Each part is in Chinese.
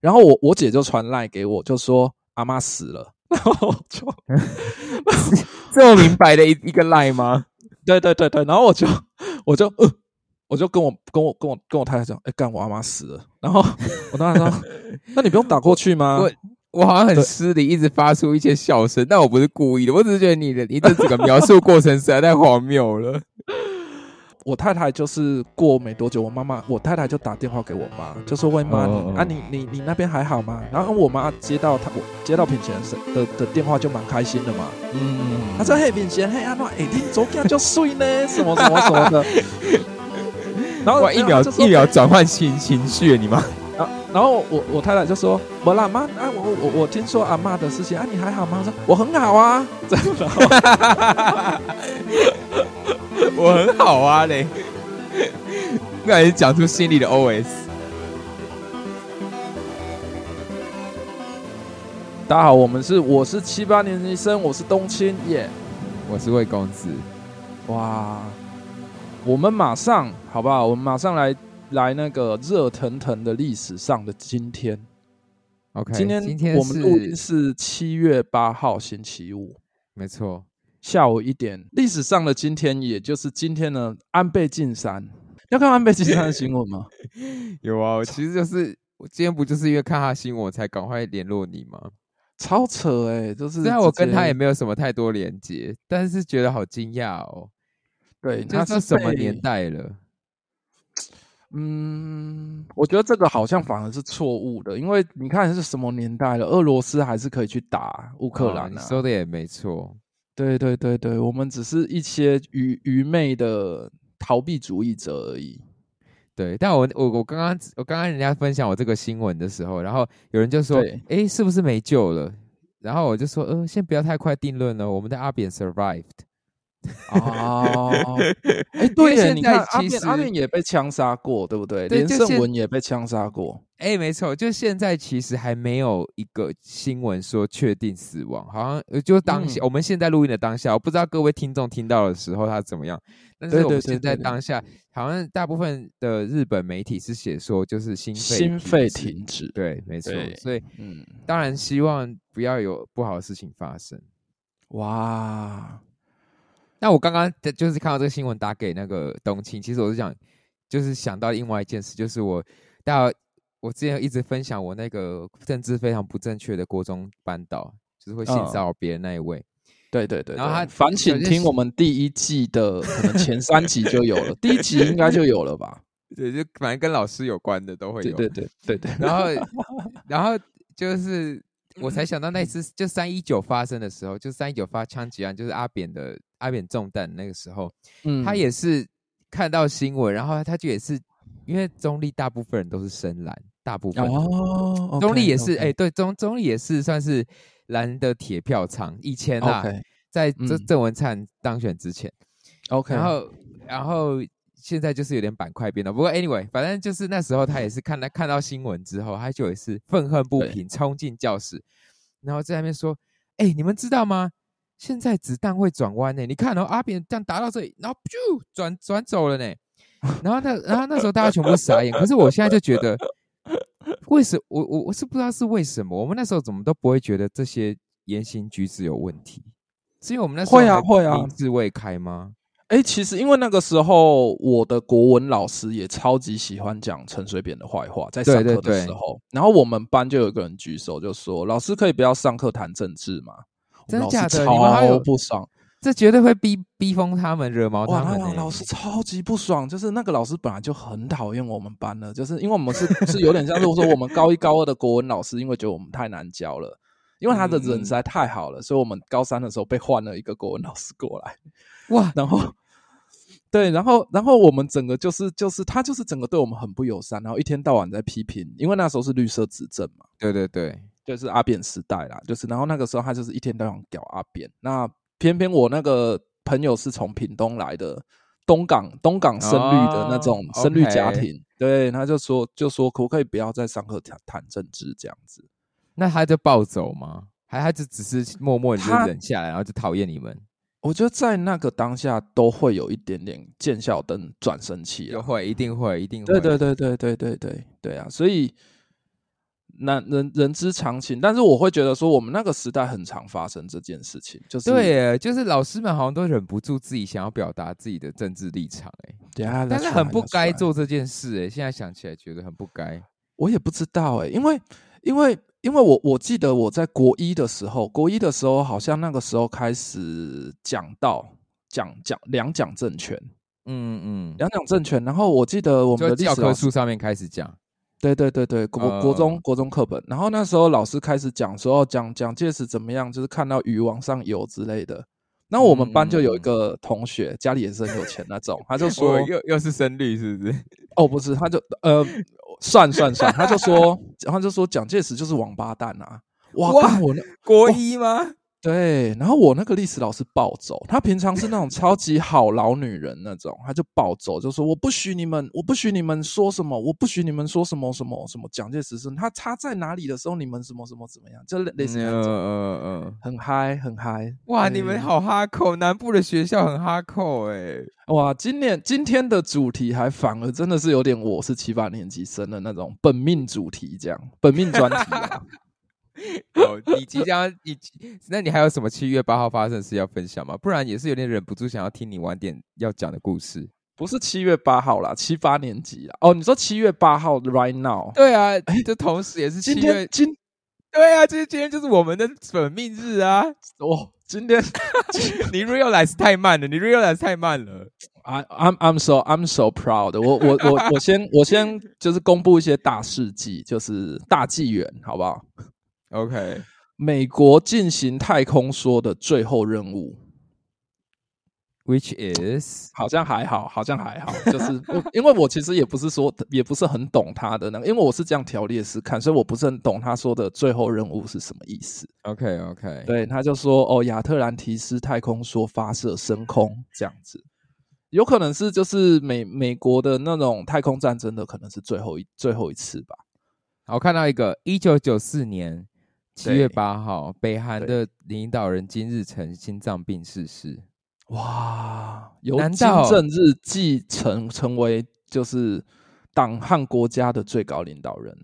然后我我姐就传赖给我，就说阿妈死了，然后我就 这么明白的一一个赖吗？对对对对，然后我就我就呃，我就跟我跟我跟我跟我太太讲，哎，干我阿妈死了，然后我当时说，那你不用打过去吗？我我好像很失礼，一直发出一些笑声，但我不是故意的，我只是觉得你的你的整个描述过程实在太荒谬了。我太太就是过没多久，我妈妈我太太就打电话给我妈，就说：“喂妈，你啊你你你那边还好吗？”然后我妈接到她我接到品贤的的电话就蛮开心的嘛，嗯，她说：“嘿品贤，嘿阿诺，哎你昨天就睡呢，什么什么什么的。”然后一秒一秒转换情情绪，你妈。然然后我我太太就说：“我啦妈，啊我我我听说阿妈的事情啊，你还好吗？”我说：“我很好啊。”真的。我很好啊嘞，感觉讲出心里的 OS。大家好，我们是我是七八年级生，我是冬青耶，我是魏公子。哇，我们马上好不好？我们马上来来那个热腾腾的历史上的今天。OK，今天今天我们录音是七月八号星期五，没错。下午一点，历史上的今天，也就是今天呢，安倍晋三，要看安倍晋三的新闻吗？有啊，其实就是我今天不就是因为看他新闻，我才赶快联络你吗？超扯哎，就是虽然我跟他也没有什么太多连接，但是觉得好惊讶哦。对，他是什么年代了？嗯，我觉得这个好像反而是错误的，因为你看是什么年代了，俄罗斯还是可以去打乌克兰啊。说的也没错。对对对对，我们只是一些愚愚昧的逃避主义者而已。对，但我我我刚刚我刚刚人家分享我这个新闻的时候，然后有人就说：“哎，是不是没救了？”然后我就说：“呃，先不要太快定论了，我们的阿扁 survived。” 哦，哎，对耶，你看阿扁阿面也被枪杀过，对不对？连胜文也被枪杀过。哎，没错，就现在其实还没有一个新闻说确定死亡，好像就当下我们现在录音的当下，我不知道各位听众听到的时候他怎么样。但是我们现在当下，好像大部分的日本媒体是写说就是心肺心肺停止。对，没错。所以，嗯，当然希望不要有不好的事情发生。哇。那我刚刚就是看到这个新闻，打给那个冬青。其实我是想，就是想到另外一件事，就是我大我之前一直分享我那个政治非常不正确的国中班导，就是会性骚扰别人那一位。对对对。然后他反请听我们第一季的，可能前三集就有了，第一集应该就有了吧？对，就反正跟老师有关的都会有。对对对对。然后，然后就是我才想到那次，就三一九发生的时候，就三一九发枪击案，就是阿扁的。阿扁中弹那个时候，嗯，他也是看到新闻，然后他就也是因为中立大部分人都是深蓝，大部分哦，中立也是哎，对中中立也是算是蓝的铁票仓。以前啊，在郑郑文灿当选之前，OK，然后然后现在就是有点板块变了。不过 anyway，反正就是那时候他也是看到看到新闻之后，他就也是愤恨不平，冲进教室，然后在那边说：“哎，你们知道吗？”现在子弹会转弯呢，你看哦，阿扁这样打到这里，然后就转转走了呢。然后那然后那时候大家全部傻眼。可是我现在就觉得，为什我我我是不知道是为什么，我们那时候怎么都不会觉得这些言行举止有问题？是因为我们那时候会啊会啊，名字未开吗？哎，其实因为那个时候我的国文老师也超级喜欢讲陈水扁的坏话，在上课的时候，然后我们班就有一个人举手就说：“老师可以不要上课谈政治吗？”真的假的？你们超不爽，这绝对会逼逼疯他们，惹毛他们。老师超级不爽，就是那个老师本来就很讨厌我们班了，就是因为我们是是有点像是说我们高一高二的国文老师，因为觉得我们太难教了，因为他的人实在太好了，所以我们高三的时候被换了一个国文老师过来。哇，然后对，然后然后我们整个就是就是他就是整个对我们很不友善，然后一天到晚在批评，因为那时候是绿色执政嘛。对对对。就是阿扁时代啦，就是然后那个时候他就是一天到晚屌阿扁，那偏偏我那个朋友是从屏东来的，东港东港深绿的那种深绿家庭，对，他就说就说可不可以不要在上课谈谈政治这样子？那他就暴走吗？还还是只是默默就忍下来，然后就讨厌你们？我觉得在那个当下都会有一点点见笑灯转生气，会一定会一定会，对对对对对对对对啊，所以。那人人之常情。但是我会觉得说，我们那个时代很常发生这件事情，就是对，就是老师们好像都忍不住自己想要表达自己的政治立场，哎，对啊，但是很不该做这件事，哎，现在想起来觉得很不该。我也不知道，哎，因为因为因为我我记得我在国一的时候，国一的时候好像那个时候开始讲到讲讲两蒋政权。嗯嗯，两蒋政权，然后我记得我们的教科书上面开始讲，对对对对，国国中国中课本，然后那时候老师开始讲说蒋蒋介石怎么样，就是看到鱼往上游之类的。那我们班就有一个同学，家里也是很有钱那种，他就说又又是生绿是不是？哦，不是，他就呃算算算，他就说，然后就说蒋介石就是王八蛋啊！哇，我那国一吗？对，然后我那个历史老师暴走，他平常是那种超级好老女人那种，他就暴走，就说我不许你们，我不许你们说什么，我不许你们说什么什么什么蒋介石是他他在哪里的时候，你们什么什么怎么样，就类似那种，嗯嗯嗯，很嗨很嗨，哇，你们好哈口，南部的学校很哈口哎，哇，今年今天的主题还反而真的是有点我是七八年级生的那种本命主题，这样本命专题啊。哦，你即将你，那你还有什么七月八号发生的事要分享吗？不然也是有点忍不住想要听你晚点要讲的故事。不是七月八号啦，七八年级啦。哦，你说七月八号，right now？对啊，这同时也是七月今。对啊，这今天就是我们的本命日啊。哦，今天 你 realize 太慢了，你 realize 太慢了。I I'm I'm so I'm so proud。我我我我先我先就是公布一些大事迹，就是大纪元，好不好？OK，美国进行太空梭的最后任务，Which is 好像还好，好像还好，就是 因为我其实也不是说也不是很懂他的那个，因为我是这样条列式看，所以我不是很懂他说的最后任务是什么意思。OK OK，对，他就说哦，亚特兰提斯太空梭发射升空这样子，有可能是就是美美国的那种太空战争的可能是最后一最后一次吧。我看到一个一九九四年。七月八号，北韩的领导人金日成心脏病逝世。哇，由金正日继承成为就是党和国家的最高领导人。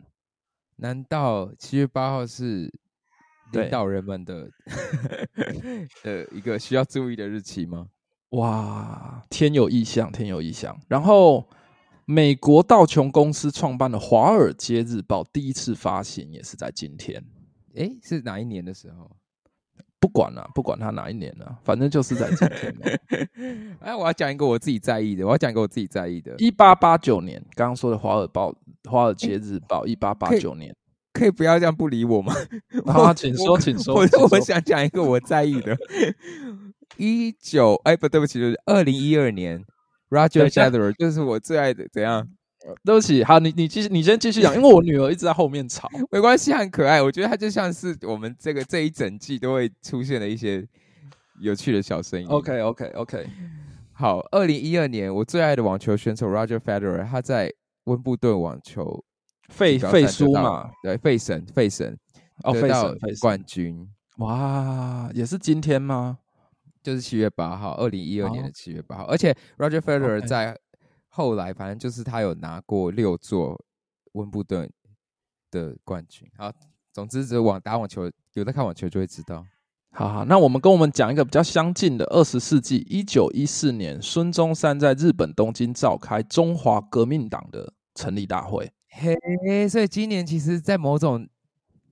难道七月八号是领导人们的 呃一个需要注意的日期吗？哇，天有异象，天有异象。然后，美国道琼公司创办的《华尔街日报》第一次发行也是在今天。哎，是哪一年的时候？不管了，不管他哪一年了，反正就是在今天。哎，我要讲一个我自己在意的，我要讲一个我自己在意的。一八八九年，刚刚说的《华尔报》《华尔街日报》，一八八九年，可以不要这样不理我吗？好，请说，请说。我我想讲一个我在意的。一九，哎，不对不起，就是二零一二年，Roger Federer，就是我最爱的，怎样？对不起，好，你你继续，你先继续讲，因为我女儿一直在后面吵。没关系，很可爱。我觉得她就像是我们这个这一整季都会出现的一些有趣的小声音。OK，OK，OK。好，二零一二年，我最爱的网球选手 Roger Federer，他在温布顿网球费费输嘛，对，费神费神哦，费神冠军。哇，也是今天吗？就是七月八号，二零一二年的七月八号。而且 Roger Federer 在后来，反正就是他有拿过六座温布顿的冠军。好，总之，只网打网球，有在看网球就会知道。好好，那我们跟我们讲一个比较相近的二十世纪一九一四年，孙中山在日本东京召开中华革命党的成立大会。嘿，所以今年其实，在某种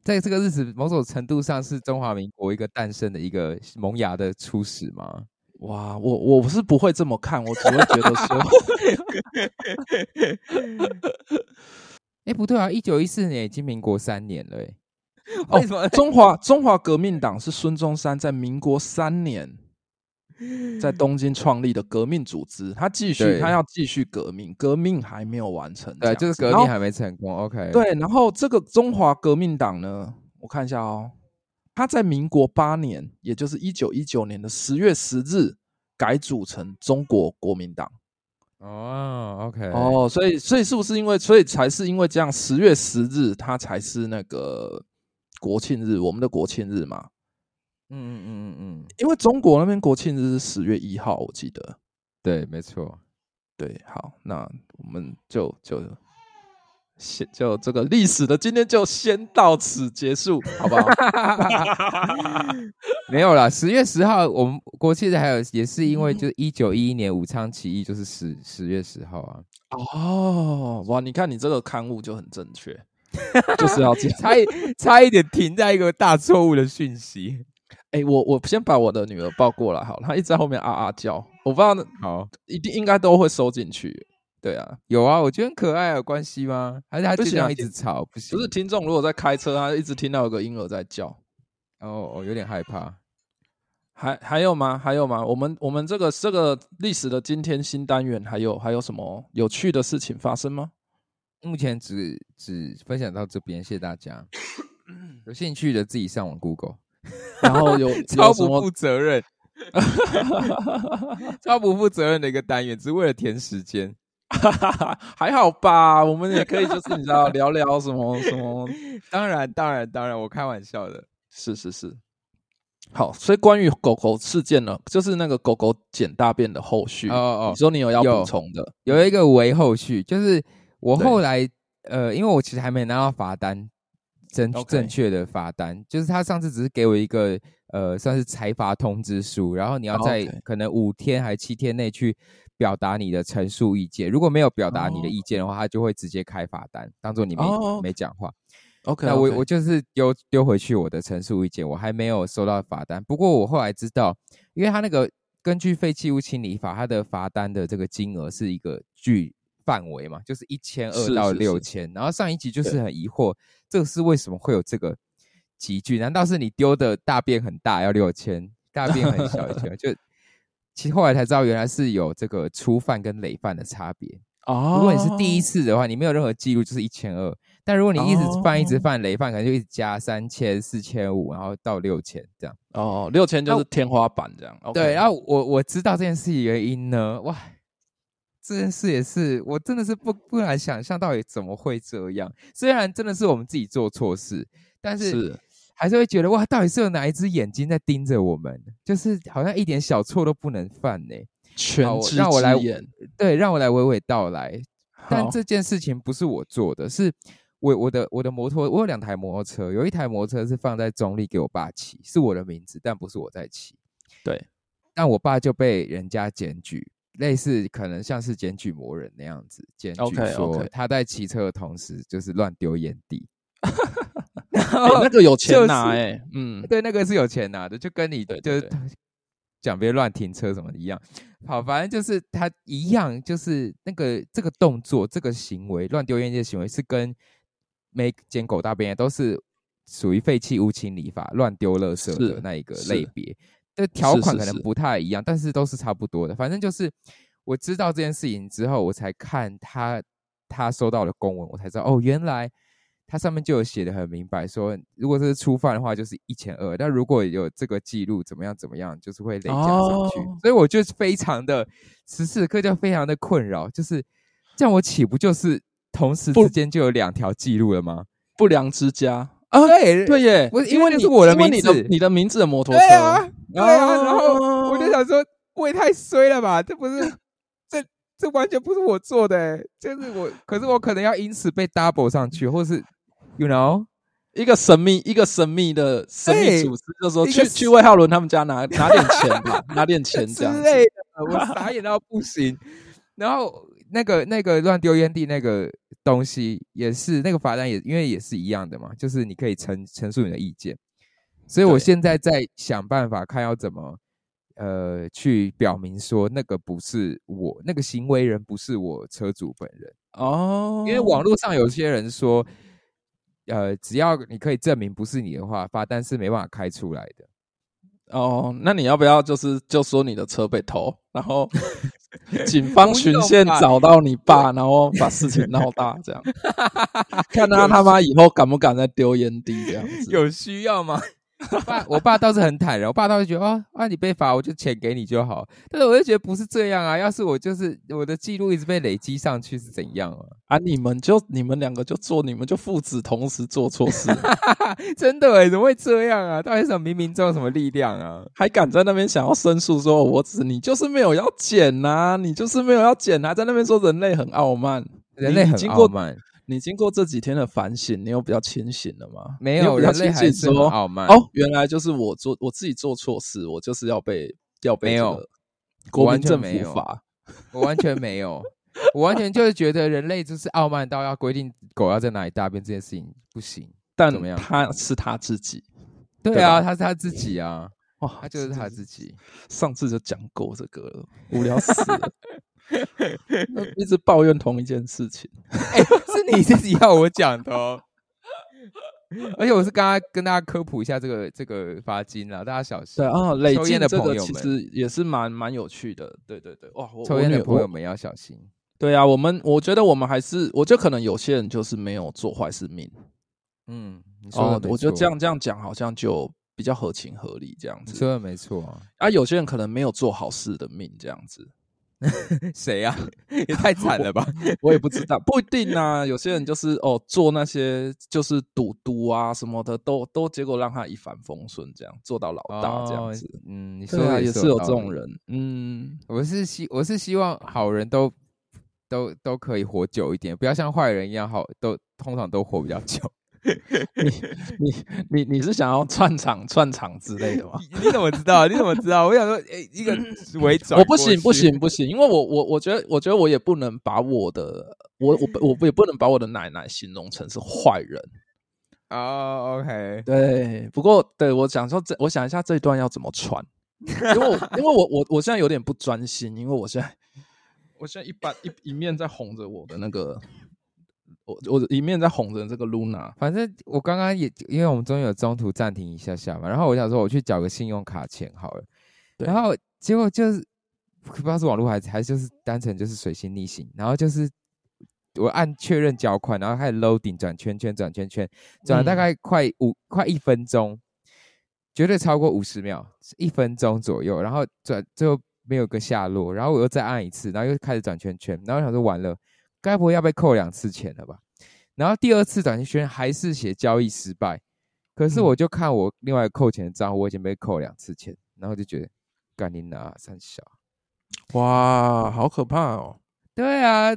在这个日子，某种程度上是中华民国一个诞生的一个萌芽的初始吗？哇，我我是不会这么看，我只会觉得说，哎，不对啊，一九一四年已经民国三年了，哎，为什么 中华中华革命党是孙中山在民国三年在东京创立的革命组织？他继续，他要继续革命，革命还没有完成，对，就是革命还没成功。OK，对，然后这个中华革命党呢，我看一下哦。他在民国八年，也就是一九一九年的十月十日，改组成中国国民党。哦，OK，哦，所以，所以是不是因为，所以才是因为这样，十月十日它才是那个国庆日，我们的国庆日嘛？嗯嗯嗯嗯嗯，因为中国那边国庆日是十月一号，我记得。对，没错。对，好，那我们就就先就这个历史的今天就先到此结束，好不好？没有啦，十月十号我们国庆日还有也是因为就是一九一一年武昌起义就是十十月十号啊。哦，哇！你看你这个刊物就很正确，就是要差一差一点停在一个大错误的讯息。哎，我我先把我的女儿抱过来，好了，她一直在后面啊啊叫，我不知道，好，一定应该都会收进去。对啊，有啊，我觉得很可爱，有关系吗？还是他就这样一直吵？不行，不是听众如果在开车，他一直听到有个婴儿在叫，哦，我有点害怕。还还有吗？还有吗？我们我们这个这个历史的今天新单元，还有还有什么有趣的事情发生吗？目前只只分享到这边，谢谢大家。有兴趣的自己上网 Google，然后有 超不负责任，超不负责任的一个单元，只为了填时间。还好吧，我们也可以就是你知道聊聊什么什么。当然当然当然，我开玩笑的。是是是。好，所以关于狗狗事件呢，就是那个狗狗捡大便的后续。哦哦，你说你有要补充的？有一个为后续，就是我后来呃，因为我其实还没拿到罚单，正正确的罚单，就是他上次只是给我一个呃，算是裁罚通知书，然后你要在可能五天还七天内去。表达你的陈述意见，如果没有表达你的意见的话，他就会直接开罚单，当做你没没讲话。OK，那我我就是丢丢回去我的陈述意见，我还没有收到罚单。不过我后来知道，因为他那个根据废弃物清理法，他的罚单的这个金额是一个巨范围嘛，就是一千二到六千。然后上一集就是很疑惑，这个是为什么会有这个集聚？难道是你丢的大便很大要六千，大便很小一千？就其实后来才知道，原来是有这个初犯跟累犯的差别。哦，如果你是第一次的话，你没有任何记录，就是一千二；但如果你一直犯、一直犯累犯，可能就一直加三千、四千五，然后到六千这样。哦，六千就是天花板这样。对，然后我我知道这件事情原因呢，哇，这件事也是我真的是不不难想象到底怎么会这样。虽然真的是我们自己做错事，但是。还是会觉得哇，到底是有哪一只眼睛在盯着我们？就是好像一点小错都不能犯呢。全让我来对，让我来娓娓道来。但这件事情不是我做的，是我我的我的摩托，我有两台摩托车，有一台摩托车是放在中立给我爸骑，是我的名字，但不是我在骑。对，但我爸就被人家检举，类似可能像是检举魔人那样子，检举说他在骑车的同时就是乱丢烟蒂。那个有钱拿哎，嗯，对，那个是有钱拿的，就跟你就是 讲别乱停车什么的一样。好，反正就是他一样，就是那个这个动作、这个行为，乱丢烟蒂的行为是跟没捡狗大便都是属于废弃物清理法乱丢垃圾的那一个类别。的条款可能不太一样，但是都是差不多的。反正就是我知道这件事情之后，我才看他他收到的公文，我才知道哦，原来。它上面就有写的很明白，说如果这是初犯的话，就是一千二；但如果有这个记录，怎么样怎么样，就是会累加上去。所以我就非常的此时此刻就非常的困扰，就是这样，我岂不就是同时之间就有两条记录了吗？不良之家啊，对对耶，不是因为你是我的名字，你的名字的摩托车，对啊，对啊。然后我就想说，我也太衰了吧，这不是 这这完全不是我做的，就是我，可是我可能要因此被 double 上去，或是。You know，一个神秘、一个神秘的神秘组织，就说去去魏浩伦他们家拿拿点钱吧，拿点钱这样子。我傻眼到不行。然后那个那个乱丢烟蒂那个东西，也是那个罚单也因为也是一样的嘛，就是你可以陈陈述你的意见。所以我现在在想办法，看要怎么呃去表明说那个不是我，那个行为人不是我车主本人哦。因为网络上有些人说。呃，只要你可以证明不是你的话，罚单是没办法开出来的。哦，那你要不要就是就说你的车被偷，然后 警方巡线找到你爸，然后把事情闹大，这样 看他他妈以后敢不敢再丢烟蒂这样子？有需要吗？我爸，我爸倒是很坦然。我爸倒是觉得，哦，啊，你被罚，我就钱给你就好。但是我就觉得不是这样啊。要是我就是我的记录一直被累积上去是怎样啊？啊，你们就你们两个就做，你们就父子同时做错事，真的哎，怎么会这样啊？到底什么冥冥中有什么力量啊？还敢在那边想要申诉，说我只你就是没有要剪呐，你就是没有要剪啊，在那边说人类很傲慢，人类很傲慢。你经过这几天的反省，你有比较清醒了吗？没有，比较人类清醒说傲慢。哦，原来就是我做我自己做错事，我就是要被要被没有国民政府罚。我完全没有，我完全就是觉得人类就是傲慢到要规定狗要在哪里大便这件事情不行。但怎么样？他是他自己。对啊，他是他自己啊。哇，他就是他自己。上次就讲过这个了，无聊死了。一直抱怨同一件事情。哎，是你自己要我讲的哦。而且我是刚刚跟大家科普一下这个这个罚金啦，大家小心。对啊，累抽烟的朋友们其实也是蛮蛮有趣的。对对对，哇，抽烟的朋友们要小心。对啊，我们我觉得我们还是，我觉得可能有些人就是没有做坏事命。嗯，哦，我觉得这样这样讲好像就比较合情合理，这样子说的没错啊。有些人可能没有做好事的命，这样子。谁呀？也太惨了吧！我也不知道，不一定啊。有些人就是哦，做那些就是赌赌啊什么的，都都结果让他一帆风顺，这样做到老大这样子。嗯，你说也是有这种人。嗯，我是希我是希望好人都都都可以活久一点，不要像坏人一样，好都通常都活比较久。你你你你是想要串场串场之类的吗？你怎么知道？你怎么知道？我想说，诶，一个伪装，我不行不行不行，因为我我我觉得我觉得我也不能把我的我我我也不能把我的奶奶形容成是坏人哦。OK，对，不过对我想说这，我想一下这一段要怎么串，因为因为我我我现在有点不专心，因为我现在我现在一般一一面在哄着我的那个。我我一面在哄着这个 Luna，反正我刚刚也因为我们中间有中途暂停一下下嘛，然后我想说我去缴个信用卡钱好了，然后结果就是不知道是网络还是还是就是单纯就是水星逆行，然后就是我按确认缴款，然后开始 loading 转圈圈转圈圈，转了大概快五快一分钟，绝对超过五十秒，一分钟左右，然后转最后没有个下落，然后我又再按一次，然后又开始转圈圈，然后想说完了。该不会要被扣两次钱了吧？然后第二次转圈还是写交易失败，可是我就看我另外扣钱的账户，我已经被扣两次钱，然后就觉得干你哪三小，哇，好可怕哦！对啊，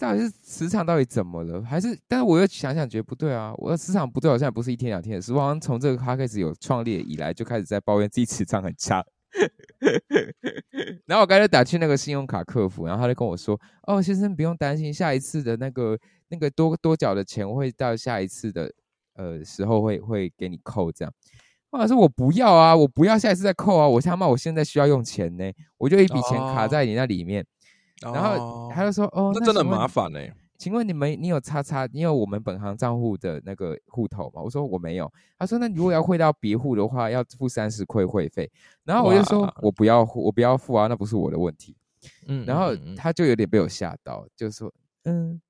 到底是磁场到底怎么了？还是？但是我又想想觉得不对啊，我的磁场不对，好像不是一天两天的事，我好像从这个卡开始有创立以来就开始在抱怨自己磁场很差。然后我刚才打去那个信用卡客服，然后他就跟我说：“哦，先生不用担心，下一次的那个那个多多缴的钱会到下一次的呃时候会会给你扣。”这样，我说：“我不要啊，我不要下一次再扣啊！我他妈我现在需要用钱呢，我就一笔钱卡在你那里面。”然后他就说：“哦，那真的很麻烦呢。”请问你们，你有叉叉，你有我们本行账户的那个户头吗？我说我没有。他说那如果要汇到别户的话，要付三十块会费。然后我就说我不要，我不要付啊，那不是我的问题。嗯，然后他就有点被我吓到，就说嗯，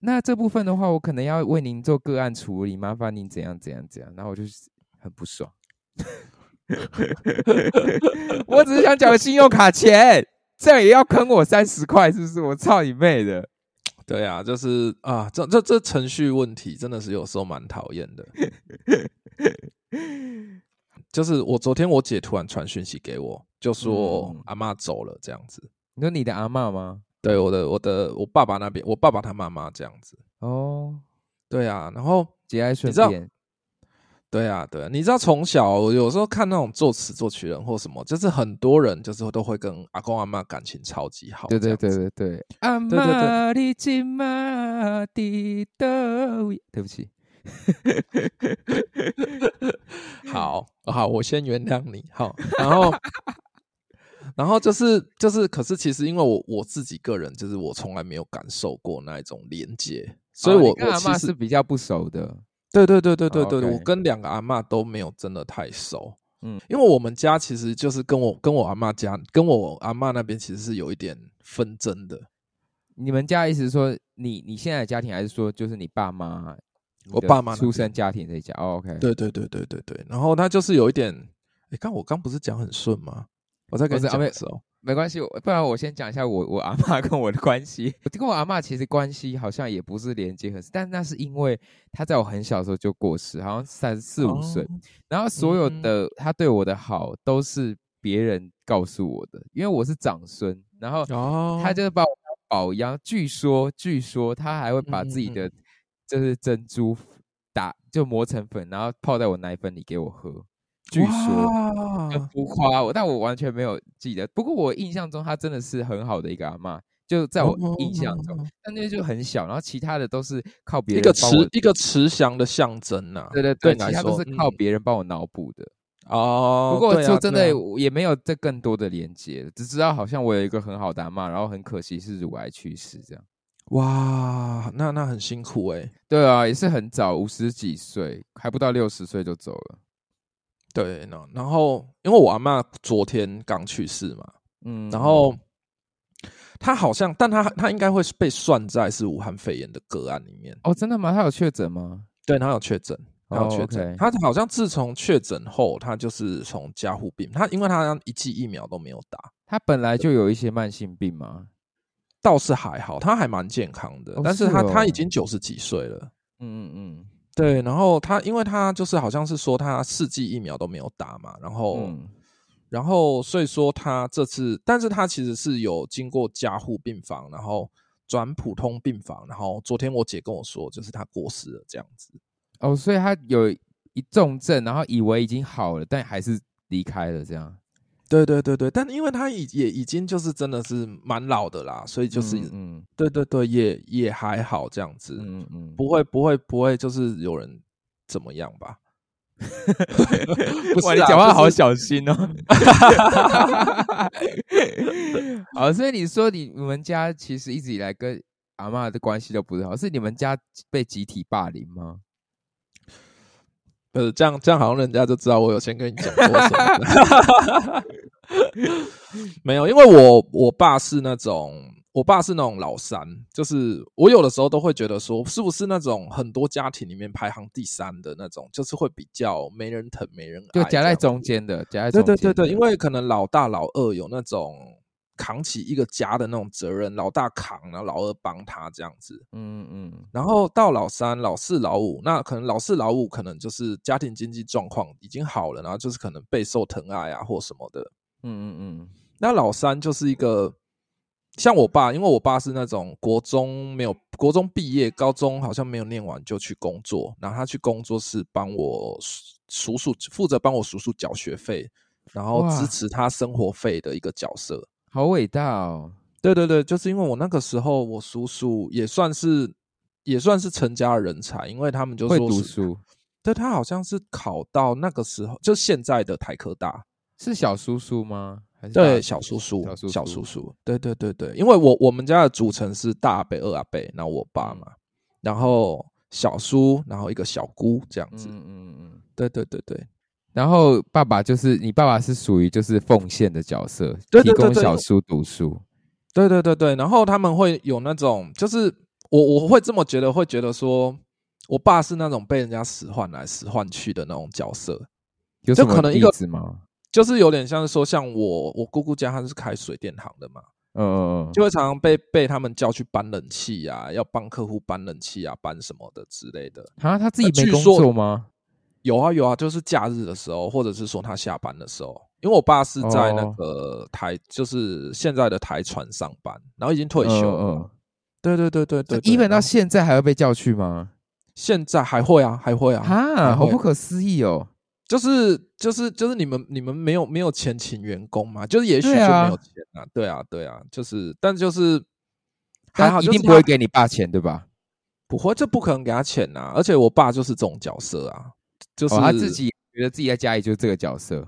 那这部分的话，我可能要为您做个案处理，麻烦您怎样怎样怎样。然后我就很不爽，我只是想缴信用卡钱，这样也要坑我三十块，是不是？我操你妹的！对啊，就是啊，这这这程序问题真的是有时候蛮讨厌的。就是我昨天我姐突然传讯息给我，就说阿妈走了这样子。你说你的阿妈吗？对，我的我的我爸爸那边，我爸爸他妈妈这样子。哦，对啊，然后节哀顺变。对啊，对啊，你知道从小有时候看那种作词作曲人或什么，就是很多人就是都会跟阿公阿妈感情超级好。对对对对对，阿妈的金马的豆，对不起，好好，我先原谅你。好，然后 然后就是就是，可是其实因为我我自己个人，就是我从来没有感受过那一种连接，所以我我阿妈是比较不熟的。对对对对对对对，我跟两个阿妈都没有真的太熟，嗯，因为我们家其实就是跟我跟我阿妈家跟我阿妈那边其实是有一点纷争的。你们家意思是说你你现在的家庭，还是说就是你爸妈？我爸妈出生家庭这一家，OK？对对对对对对，然后他就是有一点，哎，刚我刚不是讲很顺吗？我在跟你讲的时候。没关系，不然我先讲一下我 我阿妈跟我的关系。我跟我阿妈其实关系好像也不是连接很但那是因为她在我很小的时候就过世，好像三四五岁。然后所有的她对我的好都是别人告诉我的，因为我是长孙。然后她就是把我宝一样。据说，据说他还会把自己的就是珍珠打就磨成粉，然后泡在我奶粉里给我喝。据说很浮夸，我但我完全没有记得。不过我印象中，他真的是很好的一个阿妈。就在我印象中，但那就很小，然后其他的都是靠别人一个慈一个慈祥的象征呐。对对对，其他都是靠别人帮我脑补的哦。不过说真的，也没有这更多的连接，只知道好像我有一个很好的阿妈，然后很可惜是乳癌去世这样。哇，那那很辛苦哎。对啊，也是很早，五十几岁，还不到六十岁就走了。对，那然后因为我阿妈昨天刚去世嘛，嗯，然后。他好像，但他他应该会被算在是武汉肺炎的个案里面哦，真的吗？他有确诊吗？对他有确诊，他有确诊。他好像自从确诊后，他就是从加护病，他因为他一剂疫苗都没有打。他本来就有一些慢性病嘛？倒是还好，他还蛮健康的，但是他他已经九十几岁了。嗯嗯嗯，对。然后他因为他就是好像是说他四剂疫苗都没有打嘛，然后。然后，所以说他这次，但是他其实是有经过加护病房，然后转普通病房，然后昨天我姐跟我说，就是他过世了这样子。哦，所以他有一重症，然后以为已经好了，但还是离开了这样。对对对对，但因为他已也已经就是真的是蛮老的啦，所以就是嗯，对对对，也也还好这样子，嗯嗯，不会不会不会，就是有人怎么样吧。不，你讲话好小心哦！好，所以你说你你们家其实一直以来跟阿妈的关系都不是好，是你们家被集体霸凌吗？呃，这样这样好像人家就知道我有先跟你讲过什么。没有，因为我我爸是那种。我爸是那种老三，就是我有的时候都会觉得说，是不是那种很多家庭里面排行第三的那种，就是会比较没人疼、没人爱，就夹在中间的，夹在对对对对，因为可能老大、老二有那种扛起一个家的那种责任，老大扛，然后老二帮他这样子，嗯嗯，然后到老三、老四、老五，那可能老四、老五可能就是家庭经济状况已经好了，然后就是可能备受疼爱啊或什么的，嗯嗯嗯，那老三就是一个。像我爸，因为我爸是那种国中没有国中毕业，高中好像没有念完就去工作，然后他去工作室帮我叔叔负责帮我叔叔缴学费，然后支持他生活费的一个角色，好伟大哦！对对对，就是因为我那个时候我叔叔也算是也算是成家人才，因为他们就说读书，对他好像是考到那个时候就现在的台科大，是小叔叔吗？对，小叔叔，小叔叔，对对对对，因为我我们家的组成是大阿伯、二阿伯，然后我爸嘛，然后小叔，然后一个小姑这样子，嗯嗯嗯，对对对对，然后爸爸就是你爸爸是属于就是奉献的角色，提供小叔读书，对对对对，然后他们会有那种，就是我我会这么觉得，会觉得说我爸是那种被人家使唤来使唤去的那种角色，有什么例子吗？就是有点像是说，像我我姑姑家，她是开水电行的嘛，嗯嗯嗯，就会常常被被他们叫去搬冷气呀，要帮客户搬冷气啊，搬什么的之类的。啊，他自己没工作吗？有啊有啊，就是假日的时候，或者是说他下班的时候，因为我爸是在那个台，就是现在的台船上班，然后已经退休了。对对对对对，一本到现在还会被叫去吗？现在还会啊，还会啊，哈，好不可思议哦。就是就是就是你们你们没有没有钱请员工嘛？就是也许就没有钱啊，对啊对啊，就是但就是还好，一定不会给你爸钱对吧？不会，这不可能给他钱呐！而且我爸就是这种角色啊，就是他自己觉得自己在家里就是这个角色。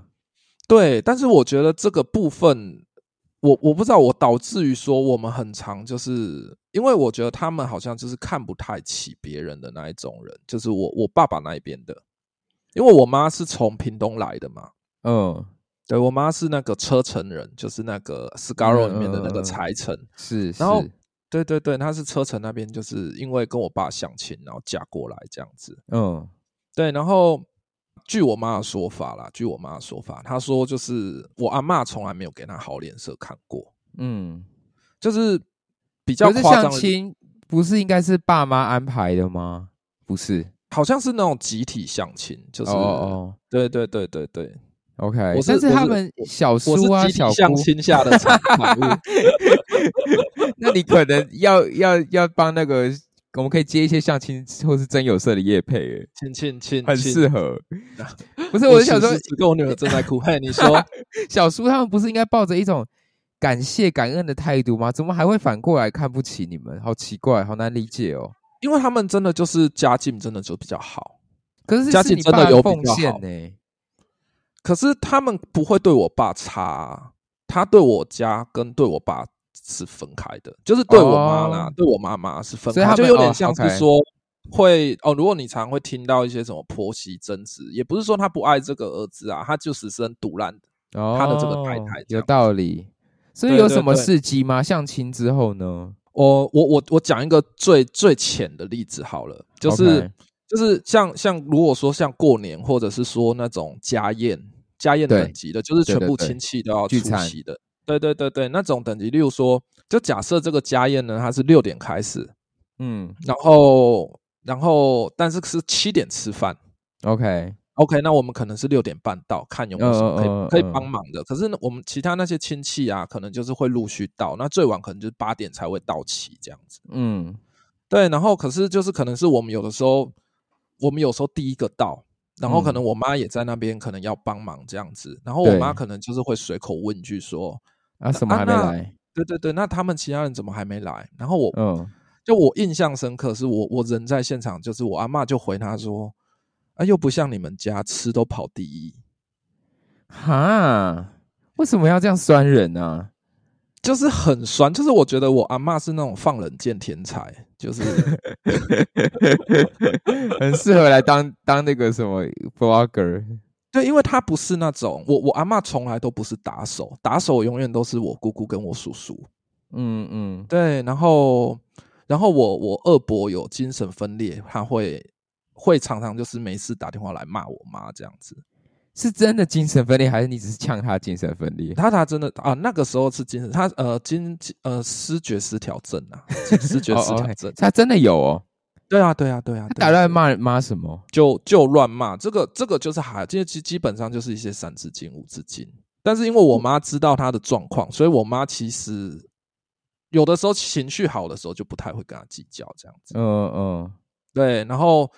对，但是我觉得这个部分，我我不知道我导致于说我们很长，就是因为我觉得他们好像就是看不太起别人的那一种人，就是我我爸爸那一边的。因为我妈是从屏东来的嘛，嗯，对我妈是那个车城人，就是那个 Scarro 里面的那个财城，是，然后对对对，她是车城那边，就是因为跟我爸相亲，然后嫁过来这样子，嗯，对，然后据我妈的说法啦，据我妈的说法，她说就是我阿妈从来没有给她好脸色看过，嗯，就是比较夸张，不是应该是爸妈安排的吗？不是。好像是那种集体相亲，就是哦哦，对对对对对，OK，我是但是他们小叔啊、相亲下的产产物。那你可能要要要帮那个，我们可以接一些相亲或是真有色的业配，哎亲亲亲，很适合。不是，我我是想说此，时此刻我女儿正在哭。嘿，你说，小叔他们不是应该抱着一种感谢、感恩的态度吗？怎么还会反过来看不起你们？好奇怪，好难理解哦。因为他们真的就是家境真的就比较好，可是家境真的有比奉献呢、可是他们不会对我爸差啊，他对我家跟对我爸是分开的，就是对我妈啦，哦对我妈妈是分所以开，他有点像是说会哦，如果你常会听到一些什么婆媳争执，也不是说他不爱这个儿子啊，他就只是很独烂的。哦，他的这个太太有道理。所以有什么对事迹吗？相亲之后呢？我我我我讲一个最最浅的例子好了，就是就是像像如果说像过年或者是说那种家宴家宴等级的，就是全部亲戚都要出席的。对对对对，那种等级，例如说，就假设这个家宴呢，它是六点开始，嗯然后然后但是是七点吃饭。，OK，OK，那我们可能是六点半到，看有没有什么可以、可以嗯帮忙的。可是呢，我们其他那些亲戚啊，可能就是会陆续到，那最晚可能就是八点才会到齐这样子。嗯对，然后可是就是可能是我们有的时候，我们有时候第一个到，然后可嗯能我妈也在那边，可能要帮忙这样子，然后我妈可能就是会随口问一句说啊，什么还没那来？：“对对对，那他们其他人怎么还没来？”然后我、嗯，就我印象深刻，是我我人在现场，就是我阿嬷就回他说：“啊，又不像你们家吃都跑第一。”哈，为什么要这样酸人呢、就是很酸，就是我觉得我阿嬷是那种放冷箭天才，就是 很适合来当当那个什么 blogger。对，因为他不是那种我我阿嬷从来都不是打手，打手永远都是我姑姑跟我叔叔。嗯嗯，对，然后然后我我二伯有精神分裂，他会会常常就是没事打电话来骂我妈这样子。是真的精神分裂，还是你只是呛他精神分裂？他他真的啊，那个时候是精神，他呃精呃失觉失调症啊，失觉失调症。他真的有哦。对啊，对啊，对啊，他打乱骂骂什么？就就乱骂，这个这个就是还基基基本上就是一些三字经五字经。但是因为我妈知道他的状况，所以我妈其实有的时候情绪好的时候就不太会跟他计较这样子。嗯嗯，对，然后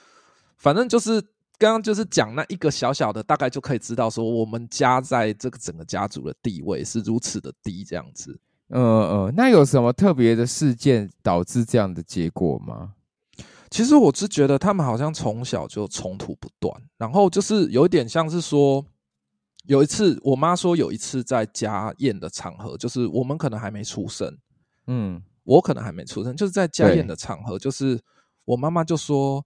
反正就是刚刚就是讲那一个小小的，大概就可以知道说我们家在这个整个家族的地位是如此的低这样子。嗯嗯，那有什么特别的事件导致这样的结果吗？其实我是觉得他们好像从小就冲突不断，然后就是有一点像是说，有一次我妈说有一次在家宴的场合，就是我们可能还没出生，嗯。我可能还没出生，就是在家宴的场合，就是我妈妈就说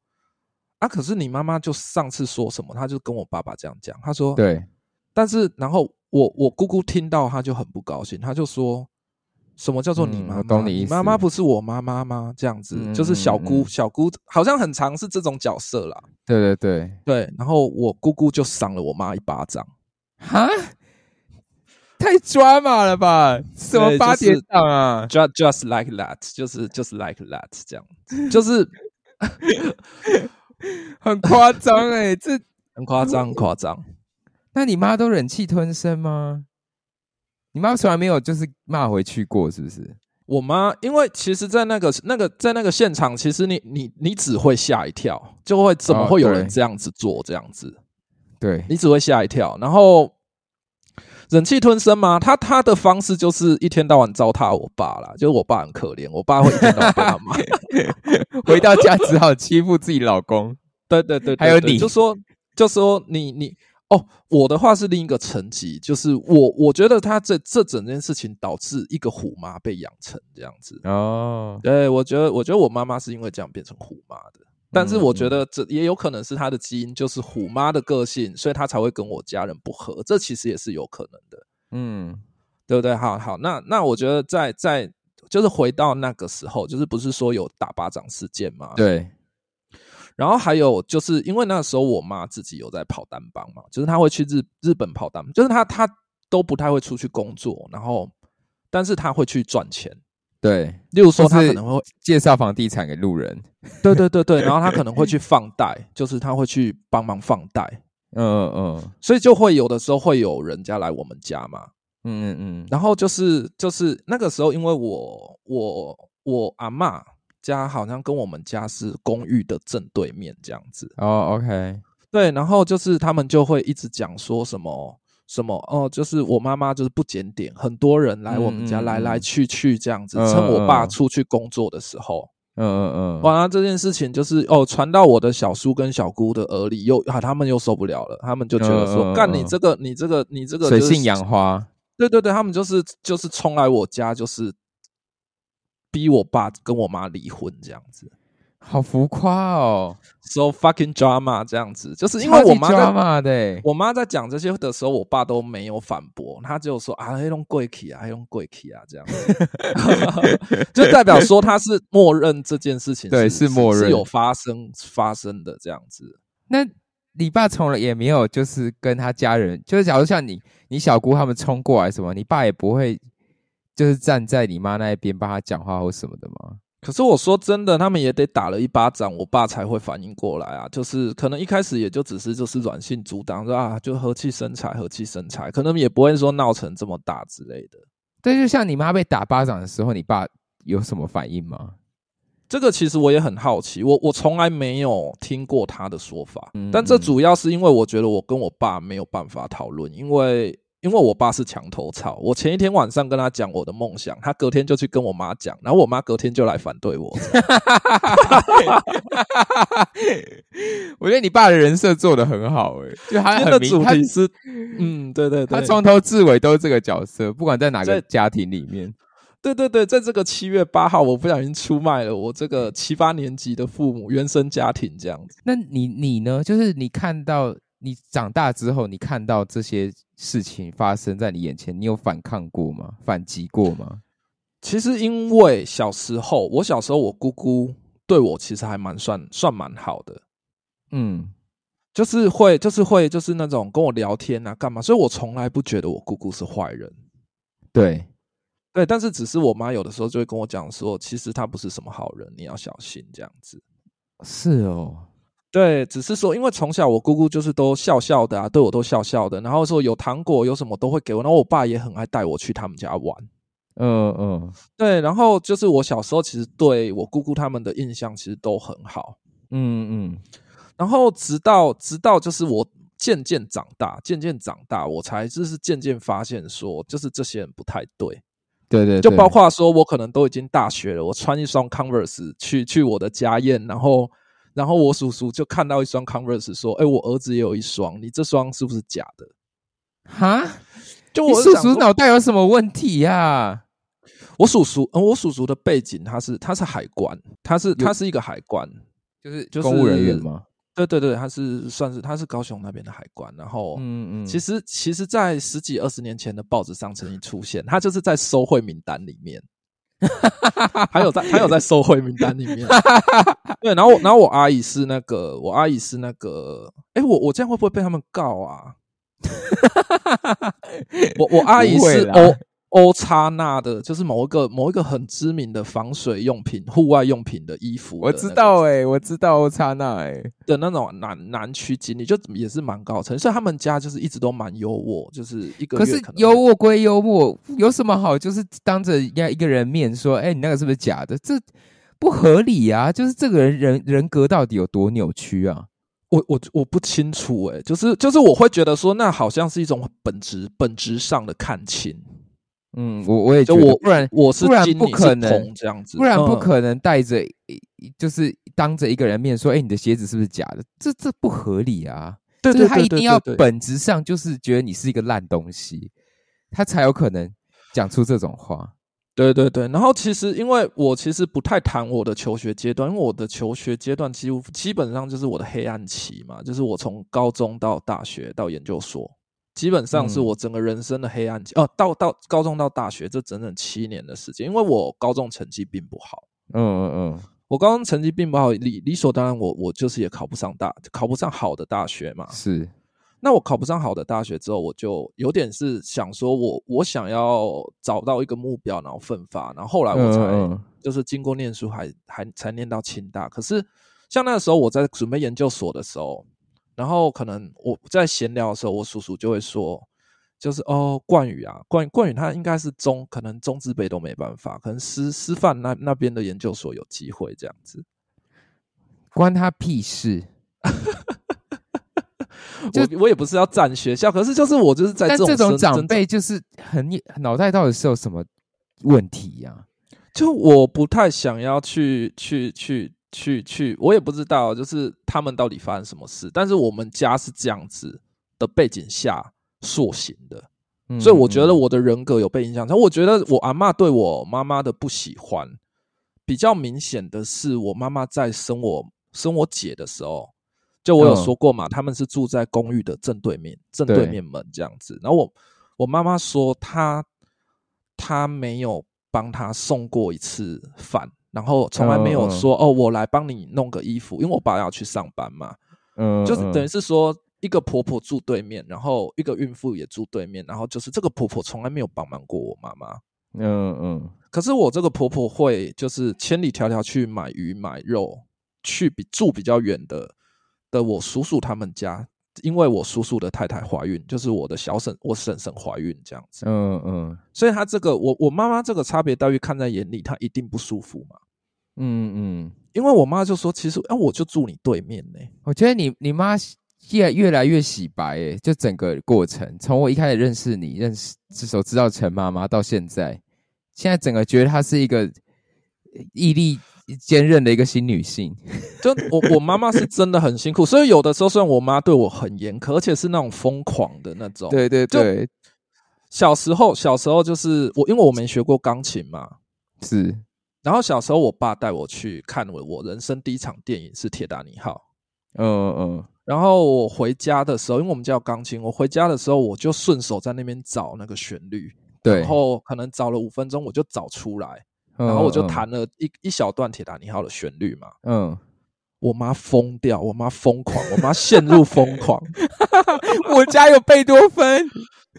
啊，可是你妈妈就上次说什么，她就跟我爸爸这样讲，她说，对，但是然后我我姑姑听到，她就很不高兴，她就说。什么叫做你妈妈？懂你妈妈不是我妈妈吗？这样子，嗯就是小姑，小姑好像很常是这种角色啦。对对对，对，然后我姑姑就赏了我妈一巴掌。哈，太抓马了吧？什么对八点就是档啊？just just like that，就是就是 like that 这样，就是 很夸张哎，这很夸张，很夸张。那你妈都忍气吞声吗？你妈从来没有就是骂回去过，是不是？我妈，因为其实，在那个那个在那个现场，其实你你你只会吓一跳，就会怎么哦会有人对这样子做？这样子，对，你只会吓一跳。然后忍气吞声吗？他他的方式就是一天到晚糟蹋我爸啦，就是我爸很可怜，我爸会一天到晚被他骂。回到家只好欺负自己老公。对 对对，对还有你就说就说你你哦，我的话是另一个层级，就是我我觉得他这这整件事情导致一个虎妈被养成这样子。哦，对，我觉得我觉得我妈妈是因为这样变成虎妈的，但是我觉嗯得这也有可能是她的基因就是虎妈的个性，所以她才会跟我家人不和，这其实也是有可能的，嗯对不对？好好，那那我觉得在在就是回到那个时候，就是不是说有打巴掌事件吗？对，然后还有就是因为那时候我妈自己有在跑单帮嘛，就是她会去日日本跑单，就是她她都不太会出去工作，然后但是她会去赚钱，对，例如说她可能会介绍房地产给路人。对对对对，然后她可能会去放贷，就是她会去帮忙放贷，嗯嗯所以就会有的时候会有人家来我们家嘛。嗯嗯嗯，然后就是就是那个时候，因为我我我阿嬷家好像跟我们家是公寓的正对面这样子，哦，OK，对，然后就是他们就会一直讲说什么什么哦，就是我妈妈就是不检点，很多人来我们家来来嗯。去去这样子，嗯趁我爸嗯。出去工作的时候，嗯嗯嗯，完了这件事情就是哦传到我的小叔跟小姑的耳里，又啊他们又受不了了，他们就觉得说嗯嗯嗯干你这个你这个你这个就是水性杨花，对对对，他们就是就是冲来我家，就是逼我爸跟我妈离婚这样子。好浮夸哦，，so fucking drama 这样子，就是因为我妈在的欸，我妈在讲这些的时候，我爸都没有反驳，他只有说啊，黑龙贵气啊，黑龙贵气啊，这样子，就代表说他是默认这件事情对是是默认。是有发生发生的这样子。那你爸从来也没有就是跟他家人，就是假如像你你小姑他们冲过来什么，你爸也不会就是站在你妈那一边帮她讲话或什么的吗？可是我说真的，他们也得打了一巴掌，我爸才会反应过来啊。就是可能一开始也就只是就是软性阻挡，说啊就和气生财，和气生财，可能也不会说闹成这么大之类的。对，就像你妈被打巴掌的时候，你爸有什么反应吗？这个其实我也很好奇，我我从来没有听过他的说法，嗯但这嗯主要是因为我觉得我跟我爸没有办法讨论，因为因为我爸是墙头草，我前一天晚上跟他讲我的梦想，他隔天就去跟我妈讲，然后我妈隔天就来反对我。我觉得你爸的人设做的很好、欸，就他今天的很明，他主题是，嗯，对对对，他从头至尾都是这个角色，不管在哪个家庭里面。对对对，在这个七月八号，我不小心出卖了我这个七八年级的父母原生家庭这样子。那你你呢？就是你看到你长大之后，你看到这些事情发生在你眼前，你有反抗过吗？反击过吗？其实因为小时候，我小时候我姑姑对我其实还蛮算算蛮好的，嗯，就是会就是会就是那种跟我聊天啊干嘛，所以我从来不觉得我姑姑是坏人。对，对，但是只是我妈有的时候就会跟我讲说，其实她不是什么好人，你要小心这样子。是哦，对，只是说，因为从小我姑姑就是都笑笑的啊，对我都笑笑的，然后说有糖果有什么都会给我，然后我爸也很爱带我去他们家玩。嗯嗯。对，然后就是我小时候其实对我姑姑他们的印象其实都很好，嗯嗯，然后直到直到就是我渐渐长大，渐渐长大，我才就是渐渐发现说，就是这些人不太对，对对，对。就包括说我可能都已经大学了，我穿一双 Converse 去去我的家宴，然后然后我叔叔就看到一双 Converse 说，哎，我儿子也有一双，你这双是不是假的？哈，就我叔叔脑袋有什么问题呀、我叔叔，呃，我叔叔的背景他是他是海关，他是他是一个海关，就是就是公务人员吗？对对对，他是算是他是高雄那边的海关，然后嗯嗯，其实其实，在十几二十年前的报纸上曾经出现，他就是在收贿名单里面，还有在还有在收回名单里面，对，然后我然后我阿姨是那个我阿姨是那个，哎，我我这样会不会被他们告啊？我我阿姨是欧欧叉纳的，就是某一个某一个很知名的防水用品、户外用品的衣服的我那个，知道哎、我知道欧刹那哎，的那种南南区经理，就也是蛮高层，所以他们家就是一直都蛮优渥，就是一个可是月可能幽默归幽默，有什么好？就是当着人家一个人面说，哎、你那个是不是假的？这不合理啊！就是这个人人人格到底有多扭曲啊？我我我不清楚哎、就是就是我会觉得说，那好像是一种本质本质上的看清，嗯，我我也觉得，就我不然我是不然不可能这样子，不然不嗯可能带着、就是当着一个人面说，哎、你的鞋子是不是假的？这这不合理啊！对对对就是他一定要本质上就是觉得你是一个烂东西，他才有可能讲出这种话。对对对，然后其实因为我其实不太谈我的求学阶段，因为我的求学阶段几乎基本上就是我的黑暗期嘛，就是我从高中到大学到研究所，基本上是嗯我整个人生的黑暗期。哦、到到高中到大学这整整七年的时间，因为我高中成绩并不好，嗯嗯嗯，我高中成绩并不好，理理所当然我我就是也考不上大，考不上好的大学嘛。是，那我考不上好的大学之后，我就有点是想说我我想要找到一个目标，然后奋发，然后后来我才、就是经过念书还还才念到清大。可是像那个时候我在准备研究所的时候，然后可能我在闲聊的时候，我叔叔就会说，就是哦，冠宇啊，冠冠宇他应该是中，可能中资北都没办法，可能师师范那那边的研究所有机会这样子，关他屁事。我我也不是要占学校，可是就是我就是在这种长辈就是很脑袋到底是有什么问题呀？就我不太想要去去去去去，我也不知道，就是他们到底发生什么事。但是我们家是这样子的背景下塑形的，所以我觉得我的人格有被影响。但我觉得我阿妈对我妈妈的不喜欢比较明显的是，我妈妈在生我生我姐的时候。就我有说过嘛，他们是住在公寓的正对面，正对面门这样子。然后我我妈妈说，她她没有帮她送过一次饭，然后从来没有说哦，我来帮你弄个衣服，因为我爸要去上班嘛。嗯，就是等于是说，一个婆婆住对面，然后一个孕妇也住对面，然后就是这个婆婆从来没有帮忙过我妈妈。嗯嗯。可是我这个婆婆会就是千里迢迢去买鱼买肉，去比住比较远的。的我叔叔他们家，因为我叔叔的太太怀孕，就是我的小婶我婶婶怀孕这样子，嗯嗯，所以她这个我我妈妈这个差别待遇看在眼里，她一定不舒服嘛，嗯嗯，因为我妈就说，其实哎，我就住你对面呢，我觉得你你妈越越来越洗白，哎，就整个过程，从我一开始认识你，认识至少知道陈妈妈到现在，现在整个觉得她是一个毅力。坚韧的一个新女性，就我我妈妈是真的很辛苦，所以有的时候虽然我妈对我很严苛，而且是那种疯狂的那种。对对对，小时候小时候就是我，因为我没学过钢琴嘛，是。然后小时候我爸带我去看我我人生第一场电影是《铁达尼号》。嗯嗯。然后我回家的时候，因为我们家有钢琴，我回家的时候我就顺手在那边找那个旋律，对。然后可能找了五分钟，我就找出来。然后我就弹了一一小段《铁达尼号》的旋律嘛，嗯，我妈疯掉，我妈疯狂，我妈陷入疯狂，我家有贝多芬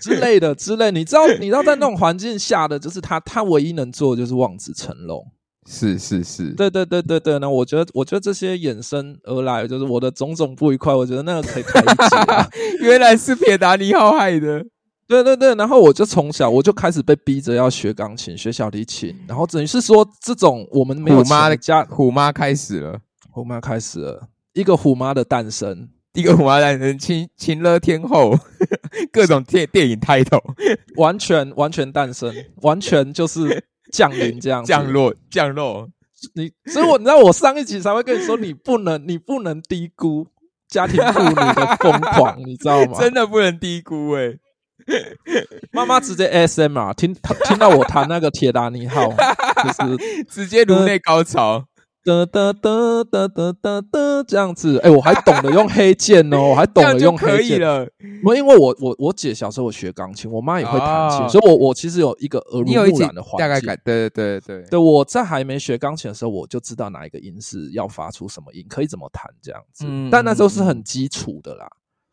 之类的之类，你知道你知道在那种环境下的，就是他他唯一能做的就是望子成龙，是是是，对对对对对，那我觉得我觉得这些衍生而来就是我的种种不愉快，我觉得那个可以开一集，原来是铁达尼号害的。对对对，然后我就从小我就开始被逼着要学钢琴、学小提琴，然后等于是说这种我们没有妈的家，虎妈开始了，虎妈开始了一个虎妈的诞生，一个虎妈诞生，情情乐天后，各种电电影 title，完全完全诞生，完全就是降临这样降落降落。你所以，我你知道我上一集才会跟你说，你不能你不能低估家庭妇女的疯狂，你知道吗？真的不能低估哎。妈妈直接 S M 啊听听到我弹那个铁达尼号，就是 直接颅内高潮，哒哒哒哒哒哒哒这样子。哎，我还懂得用黑键哦，我还懂得用黑键了。我因为我我我姐小时候我学钢琴，我妈也会弹琴，所以我我其实有一个耳濡目染的环境。大概感对对对对对。我在还没学钢琴的时候，我就知道哪一个音是要发出什么音，可以怎么弹这样子。但那时候是很基础的啦。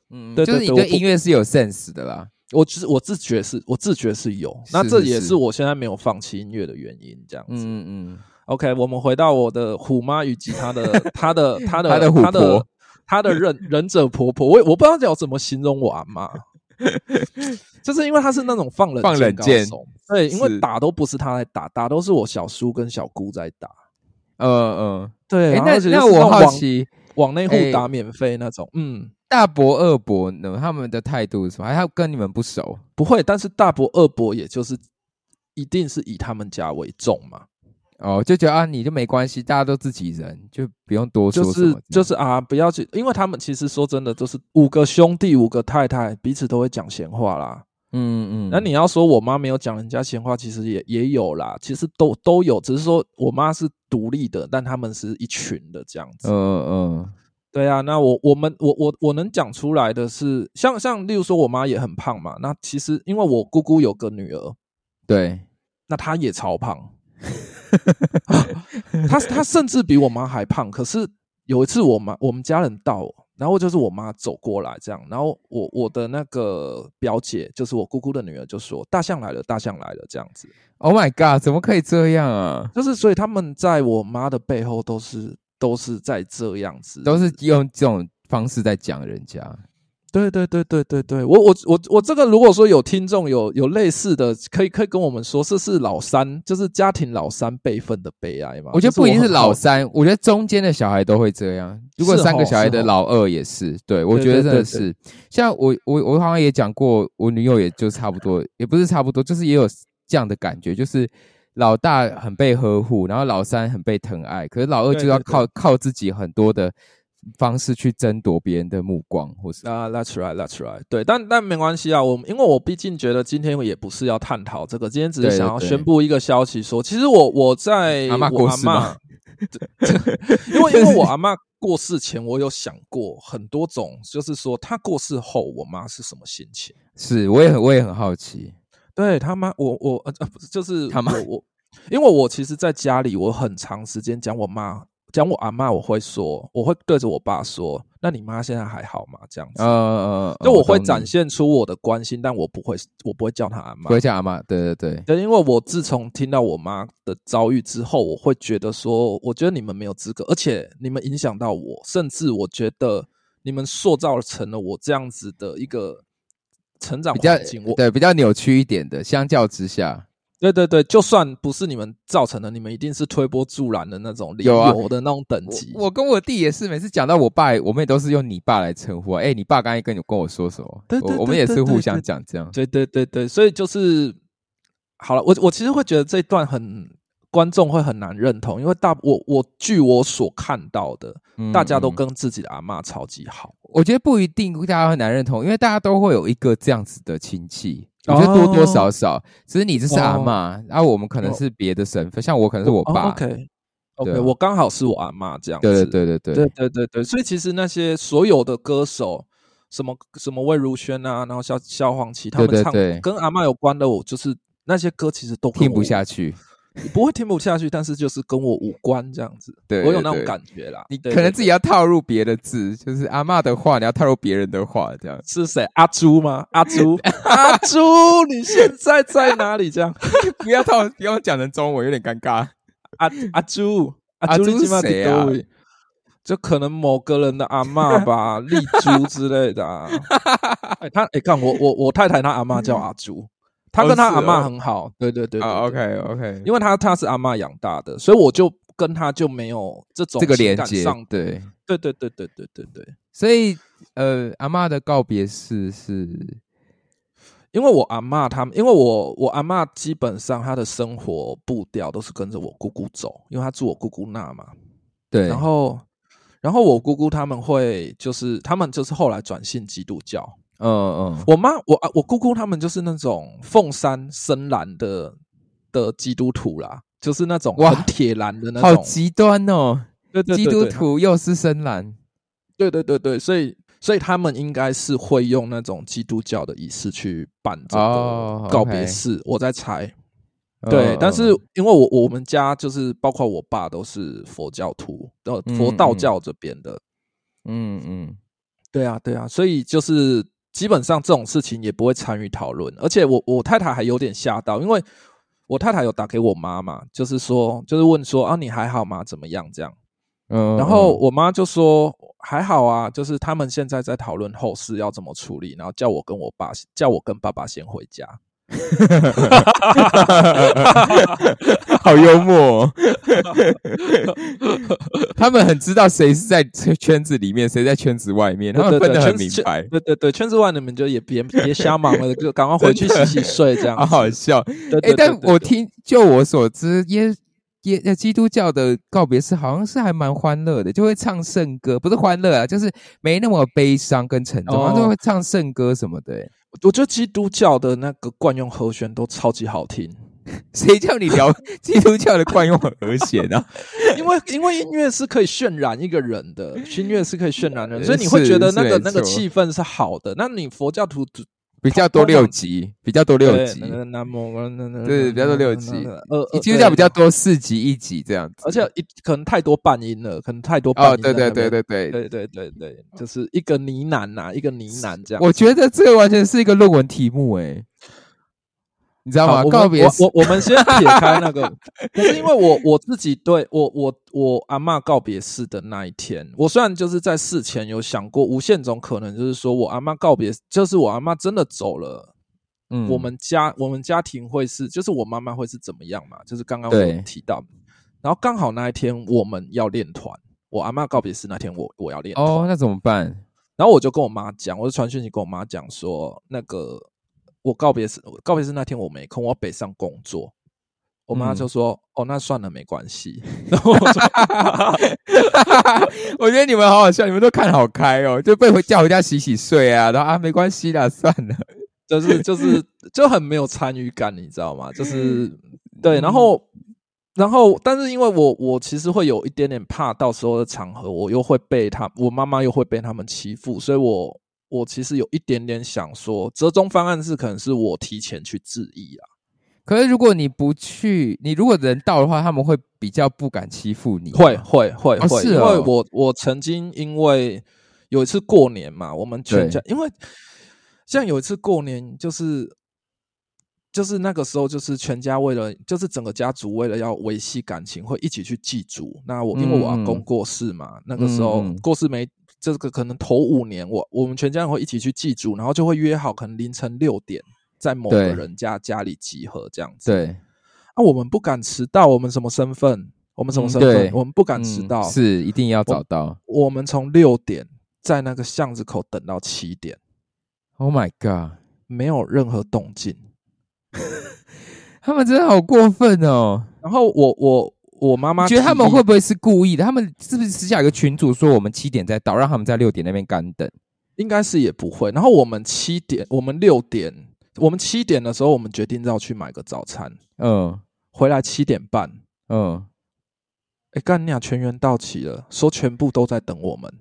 嗯，就是你对音乐是有 sense 的啦。我自我自觉是，我自觉是有，那这也是我现在没有放弃音乐的原因。这样子，嗯嗯。OK，我们回到我的虎妈以及 她的她的她的她的她的她的忍忍者婆婆。我我不知道要怎么形容我阿妈，就是因为她是那种放冷放冷箭，对，因为打都不是她在打，打都是我小叔跟小姑在打。嗯嗯，对。那那我好奇，往内户打免费那种，嗯。大伯、二伯呢？他们的态度是什么？还跟你们不熟？不会，但是大伯、二伯也就是一定是以他们家为重嘛。哦，就觉得啊，你就没关系，大家都自己人，就不用多说就是。就是啊，不要去，因为他们其实说真的，就是五个兄弟，五个太太，彼此都会讲闲话啦。嗯嗯。那你要说我妈没有讲人家闲话，其实也也有啦，其实都都有，只是说我妈是独立的，但他们是一群的这样子。嗯嗯。对啊，那我我们我我我能讲出来的是，像像例如说，我妈也很胖嘛。那其实因为我姑姑有个女儿，对，那她也超胖，她她甚至比我妈还胖。可是有一次，我妈我们家人到，然后就是我妈走过来这样，然后我我的那个表姐，就是我姑姑的女儿，就说：“大象来了，大象来了。”这样子。Oh my god！怎么可以这样啊？就是所以他们在我妈的背后都是。都是在这样子，都是用这种方式在讲人家。对对对对对对，我我我我这个如果说有听众有有类似的，可以可以跟我们说，这是老三，就是家庭老三辈分的悲哀嘛？我觉得不一定是老三，我觉得中间的小孩都会这样。如果三个小孩的老二也是，对我觉得真的是。像我我我好像也讲过，我女友也就差不多，也不是差不多，就是也有这样的感觉，就是老大很被呵护，然后老三很被疼爱，可是老二就要靠靠自己很多的。方式去争夺别人的目光，或是啊，That's right，That's right，对，但但没关系啊，我因为我毕竟觉得今天也不是要探讨这个，今天只是想要宣布一个消息，说其实我我在阿妈过世 因为因为我阿妈过世前，我有想过很多种，就是说她过世后，我妈是什么心情？是，我也很我也很好奇，对他妈，我我呃不是，就是他妈我，因为我其实在家里，我很长时间讲我妈。讲我阿妈，我会说，我会对着我爸说：“那你妈现在还好吗？”这样子，呃，就我会展现出我的关心，但我不会，我不会叫她阿妈，不会叫阿妈。对对对，对，因为我自从听到我妈的遭遇之后，我会觉得说，我觉得你们没有资格，而且你们影响到我，甚至我觉得你们塑造成了我这样子的一个成长环境，对，比较扭曲一点的，相较之下。对对对，就算不是你们造成的，你们一定是推波助澜的那种理由的那种等级。我跟我弟也是，每次讲到我爸，我们也都是用你爸来称呼。哎，你爸刚才跟你跟我说什么？对对，我们也是互相讲这样。对对对对，所以就是好了。我我其实会觉得这段很观众会很难认同，因为大我我据我所看到的，大家都跟自己的阿妈超级好。我觉得不一定大家很难认同，因为大家都会有一个这样子的亲戚。我觉得多多少少，只是你这是阿妈，然后我们可能是别的身份，像我可能是我爸。OK，OK，我刚好是我阿妈这样子。对对对对对对对对，所以其实那些所有的歌手，什么什么魏如萱啊，然后萧萧煌奇他们唱跟阿妈有关的，我就是那些歌其实都听不下去。不会听不下去，但是就是跟我无关这样子，对我有那种感觉啦。你可能自己要套入别的字，就是阿妈的话，你要套入别人的话，这样是谁？阿朱吗？阿朱，阿朱，你现在在哪里？这样 不要套，不要讲成中文，有点尴尬。阿阿朱，阿朱是谁啊？就可能某个人的阿妈吧，丽珠之类的。哎，他哎，看我我我太太，她阿妈叫阿朱。他跟他阿妈很好，对对对啊，OK OK，因为他他是阿妈养大的，所以我就跟他就没有这种这个连接，对。对对对对对对对，所以呃，阿妈的告别式是，因为我阿妈他们，因为我我阿妈基本上她的生活步调都是跟着我姑姑走，因为她住我姑姑那嘛，对，然后然后我姑姑他们会就是他们就是后来转信基督教。嗯嗯，我妈我啊我姑姑他们就是那种凤山深蓝的的基督徒啦，就是那种很铁蓝的那种，好极端哦。对对对，基督徒又是深蓝，对对对对，所以所以他们应该是会用那种基督教的仪式去办这个告别式，我在猜。对，但是因为我我们家就是包括我爸都是佛教徒，呃，佛道教这边的。嗯嗯，对啊对啊，所以就是。基本上这种事情也不会参与讨论，而且我我太太还有点吓到，因为我太太有打给我妈妈，就是说就是问说啊你还好吗？怎么样这样？嗯，然后我妈就说还好啊，就是他们现在在讨论后事要怎么处理，然后叫我跟我爸叫我跟爸爸先回家。好幽默，他们很知道谁是在圈子里面，谁在圈子外面，他们分得很明白。对对对，圈子外的们就也别别瞎忙了，就赶快回去洗洗睡，这样好好笑。哎，但我听就我所知，耶耶基督教的告别式好像是还蛮欢乐的，就会唱圣歌，不是欢乐啊，就是没那么悲伤跟沉重，然后会唱圣歌什么的。我觉得基督教的那个惯用和弦都超级好听，谁叫你聊 基督教的惯用和弦呢？因为因为音乐是可以渲染一个人的，音乐是可以渲染人，所以你会觉得那个那个气氛是好的。那你佛教徒。比较多六级，比较多六集，南无对，比较多六级，呃，基督教比较多四级一级这样子，而且一可能太多半音了，可能太多半音，对对对对对。对对对对，就是一个呢喃呐，一个呢喃这样。我觉得这个完全是一个论文题目，哎，你知道吗？告别我我我们先撇开那个，可是因为我我自己对我我我阿嬷告别式的那一天，我虽然就是在事前有想过无限种可能，就是说我阿嬷告别，就是我阿嬷真的走了，嗯我们家我们家庭会是，就是我妈妈会是怎么样嘛？就是刚刚我提到，然后刚好那一天我们要练团，我阿嬷告别式那天我我要练，哦，那怎么办？然后我就跟我妈讲，我就传讯息跟我妈讲说，那个我告别是告别是那天我没空，我北上工作。我妈嗯就说：“哦，那算了，没关系。”然后我说 我觉得你们好好笑，你们都看好开哦，就被回叫回家洗洗睡啊，然后啊没关系啦，算了。就是就是就很没有参与感，你知道吗？就是嗯对，然后然后，但是因为我我其实会有一点点怕，到时候的场合我又会被他，我妈妈又会被他们欺负，所以我我其实有一点点想说，折中方案是可能是我提前去质疑啊。可是如果你不去，你如果人到的话，他们会比较不敢欺负你。会会会会，哦因为哦我我曾经因为有一次过年嘛，我们全家因为像有一次过年，就是就是那个时候，就是全家为了就是整个家族为了要维系感情，会一起去祭祖。那我因为我阿公过世嘛，那个时候过世没这个可能头五年，我我们全家人会一起去祭祖，然后就会约好可能凌晨六点在某对个人家家里集合这样子。对，啊，我们不敢迟到，我们什么身份？我们什么嗯身份？对我们不敢迟嗯到。是一定要找到。我们从六点在那个巷子口等到七点，Oh my god，没有任何动静。他们真的好过分哦！然后我我我妈妈觉得他们会不会是故意的？他们是不是私下有个群主说我们七点再到，让他们在六点那边干等？应该是也不会。然后我们七点，我们六点，我们七点的时候，我们决定要去买个早餐，嗯回来七点半。嗯，哎，干你俩全员到齐了，说全部都在等我们。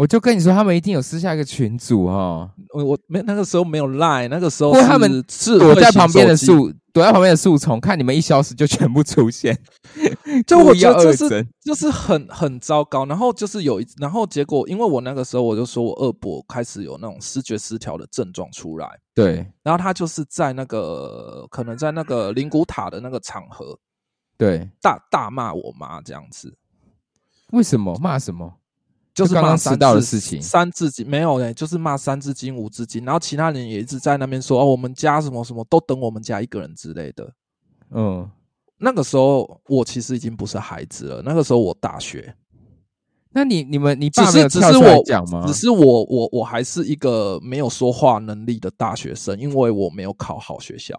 我就跟你说，他们一定有私下一个群组哈，我我没那个时候没有赖，那个时候或他们是躲在旁边的树。躲在旁边的树丛，看你们一消失就全部出现，就我觉得这是就是很很糟糕。然后就是有一，然后结果因为我那个时候我就说我二伯开始有那种视觉失调的症状出来，对。然后他就是在那个可能在那个灵骨塔的那个场合对，大大骂我妈这样子，为什么？骂什么？就是刚刚骂三迟到的字事情三字经没有呢，就是骂三字经五字经，然后其他人也一直在那边说哦，我们家什么什么都等我们家一个人之类的。嗯，那个时候我其实已经不是孩子了，那个时候我大学，那你你们你只爸是只是我讲吗？只是我我我还是一个没有说话能力的大学生，因为我没有考好学校，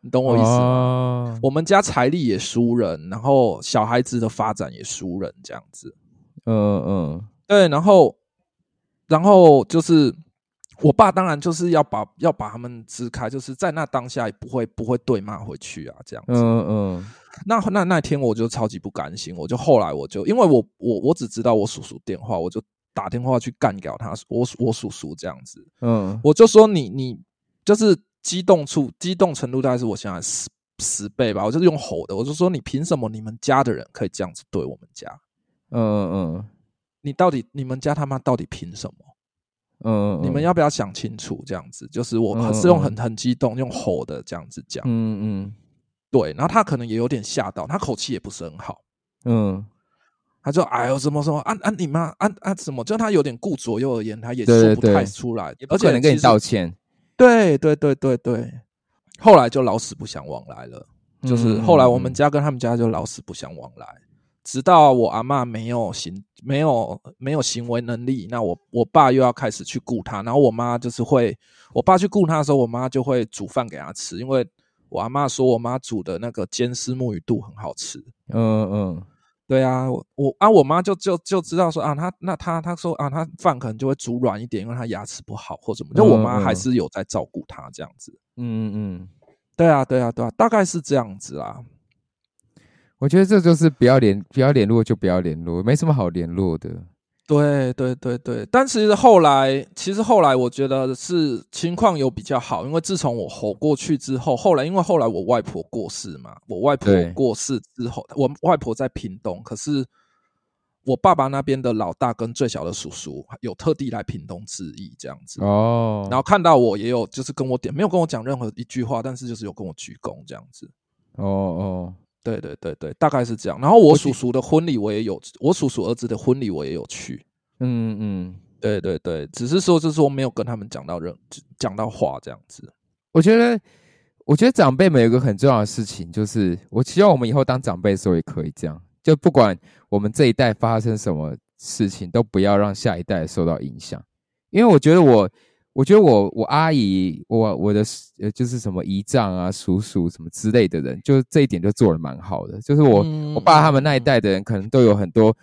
你懂我意思吗？哦我们家财力也输人，然后小孩子的发展也输人，这样子。嗯嗯对，然后然后就是我爸当然就是要把要把他们支开，就是在那当下也不会不会对骂回去啊，这样子。嗯嗯那那那天我就超级不甘心，我就后来我就因为我我我只知道我叔叔电话，我就打电话去干掉他，我我叔叔这样子，嗯，我就说你你就是激动处激动程度大概是我现在十十倍吧，我就是用吼的，我就说你凭什么你们家的人可以这样子对我们家？嗯嗯你到底你们家他妈到底凭什么？嗯，你们要不要想清楚？这样子，就是我是用嗯很很激动，用吼的这样子讲，嗯嗯。对，然后他可能也有点吓到，他口气也不是很好。嗯，他就哎呦什么什么啊啊你妈啊啊什么，就他有点顾左右而言，他也说不太出来，而且可能跟你道歉，对对对对对，后来就老死不相往来了。就是后来我们嗯。家跟他们家就老死不相往来，直到我阿嬷没有行没有没有行为能力，那我我爸又要开始去顾他，然后我妈就是会，我爸去顾他的时候，我妈就会煮饭给他吃，因为我阿妈说我妈煮的那个煎丝木鱼肚很好吃。嗯嗯对啊，我我啊，我妈就就就知道说啊，她那她她说啊，她饭可能就会煮软一点，因为她牙齿不好或什么。就我妈嗯嗯还是有在照顾她这样子。嗯嗯，对啊，对啊，对啊，大概是这样子啦。我觉得这就是不要联不要联络就不要联络，没什么好联络的。对对对对，但其实后来，其实后来我觉得是情况有比较好，因为自从我吼过去之后，后来因为后来我外婆过世嘛，我外婆对。过世之后，我外婆在屏东，可是我爸爸那边的老大跟最小的叔叔有特地来屏东致意这样子。哦，然后看到我也有就是跟我点，没有跟我讲任何一句话，但是就是有跟我鞠躬这样子。哦哦，对对对对，大概是这样。然后我叔叔的婚礼我也有，我叔叔儿子的婚礼我也有去。嗯嗯，对对对，只是说就是说没有跟他们讲到任讲到话这样子。我觉得，我觉得长辈们有个很重要的事情，就是我希望我们以后当长辈的时候也可以这样，就不管我们这一代发生什么事情，都不要让下一代受到影响。因为我觉得我，我觉得我我阿姨，我我的呃就是什么姨丈啊、叔叔什么之类的人，就这一点就做的蛮好的。就是我我爸他们那一代的人，可能都有很多。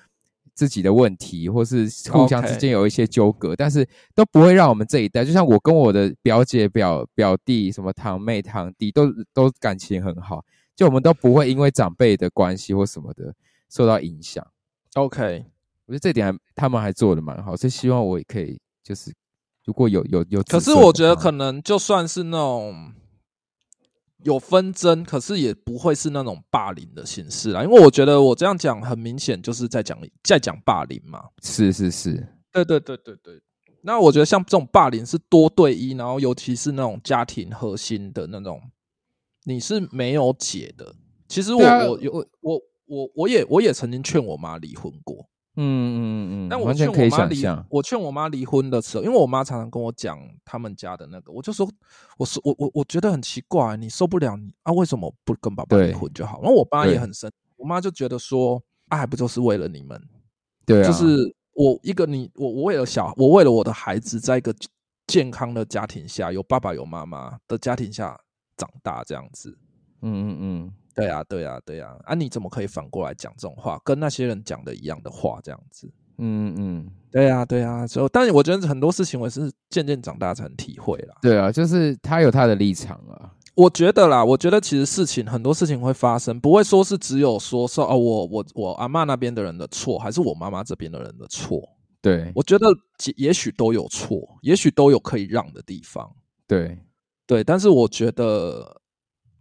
自己的问题，或是互相之间有一些纠葛，但是都不会让我们这一代，就像我跟我的表姐、表表弟、什么堂妹、堂弟，都都感情很好，就我们都不会因为长辈的关系或什么的受到影响。OK，我觉得这点他们还做的蛮好，所以希望我也可以，就是如果有有有，可是我觉得可能就算是那种。有纷争，可是也不会是那种霸凌的形式啦，因为我觉得我这样讲很明显就是在讲在讲霸凌嘛。是是是，对对对对对。那我觉得像这种霸凌是多对一，然后尤其是那种家庭核心的那种，你是没有解的。其实我我有我我我也我也曾经劝我妈离婚过。嗯嗯嗯，但我劝我妈离，我劝我妈离婚的时候，因为我妈常常跟我讲他们家的那个，我就说，我说我我我觉得很奇怪，你受不了你啊，为什么不跟爸爸离婚就好？然后我爸也很生，我妈就觉得说，啊，还不就是为了你们？对，就是我一个你，我我为了小，我为了我的孩子，在一个健康的家庭下，有爸爸有妈妈的家庭下长大，这样子。嗯嗯嗯。对呀，对呀，对呀，啊，你怎么可以反过来讲这种话，跟那些人讲的一样的话，这样子？嗯嗯，对呀，对呀，所以，但是我觉得很多事情我是渐渐长大才能体会啦。对啊，就是他有他的立场啊。我觉得啦，我觉得其实事情很多事情会发生，不会说是只有说说哦，我我我阿妈那边的人的错，还是我妈妈这边的人的错？对，我觉得也许都有错，也许都有可以让的地方。对，对，但是我觉得。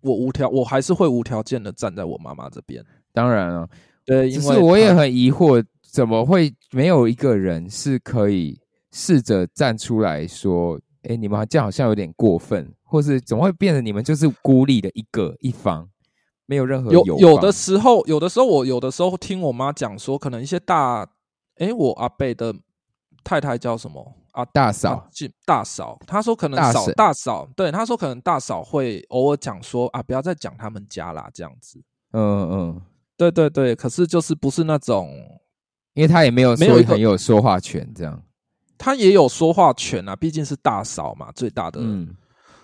我无条，我还是会无条件的站在我妈妈这边。当然了，对，因为我也很疑惑，怎么会没有一个人是可以试着站出来说：“哎，你们这样好像有点过分，或是怎么会变成你们就是孤立的一个一方，没有任何有有的时候，有的时候我有的时候听我妈讲说，可能一些大，哎，我阿贝的太太叫什么？啊，大嫂，大嫂，他说可能嫂大嫂，对，他说可能大嫂会偶尔讲说啊，不要再讲他们家啦，这样子。嗯嗯，对对对，可是就是不是那种，因为他也没有没有很有说话权，这样。他也有说话权啊，毕竟是大嫂嘛，最大的。嗯，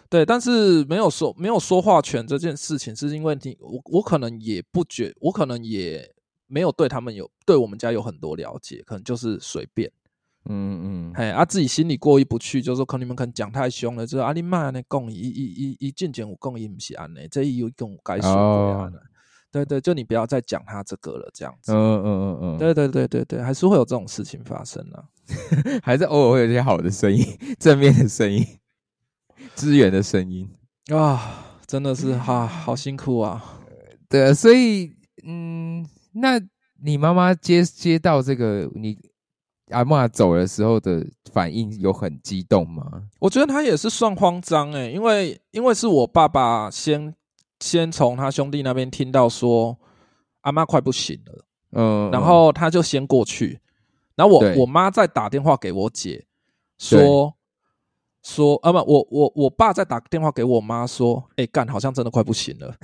对，但是没有说没有说话权这件事情，是因为你我我可能也不觉，我可能也没有对他们有对我们家有很多了解，可能就是随便。嗯嗯，嘿，啊，自己心里过意不去，就说可能你们可能讲太凶了，就是阿你妈那讲一一一一进前我讲伊不是安内，这一有跟我该说过的，对对，就你不要再讲他这个了，这样子。嗯嗯嗯嗯，对对对对对，还是会有这种事情发生啊，还是偶尔会有一些好的声音，正面的声音，支援的声音啊，真的是哈，好辛苦啊。对，所以嗯，那你妈妈接接到这个你。阿妈走的时候的反应有很激动吗？我觉得他也是算慌张哎，因为因为是我爸爸先先从他兄弟那边听到说阿妈快不行了，嗯，然后他就先过去，然后我我妈再打电话给我姐说说啊不，我我我爸再打电话给我妈说，哎干，好像真的快不行了，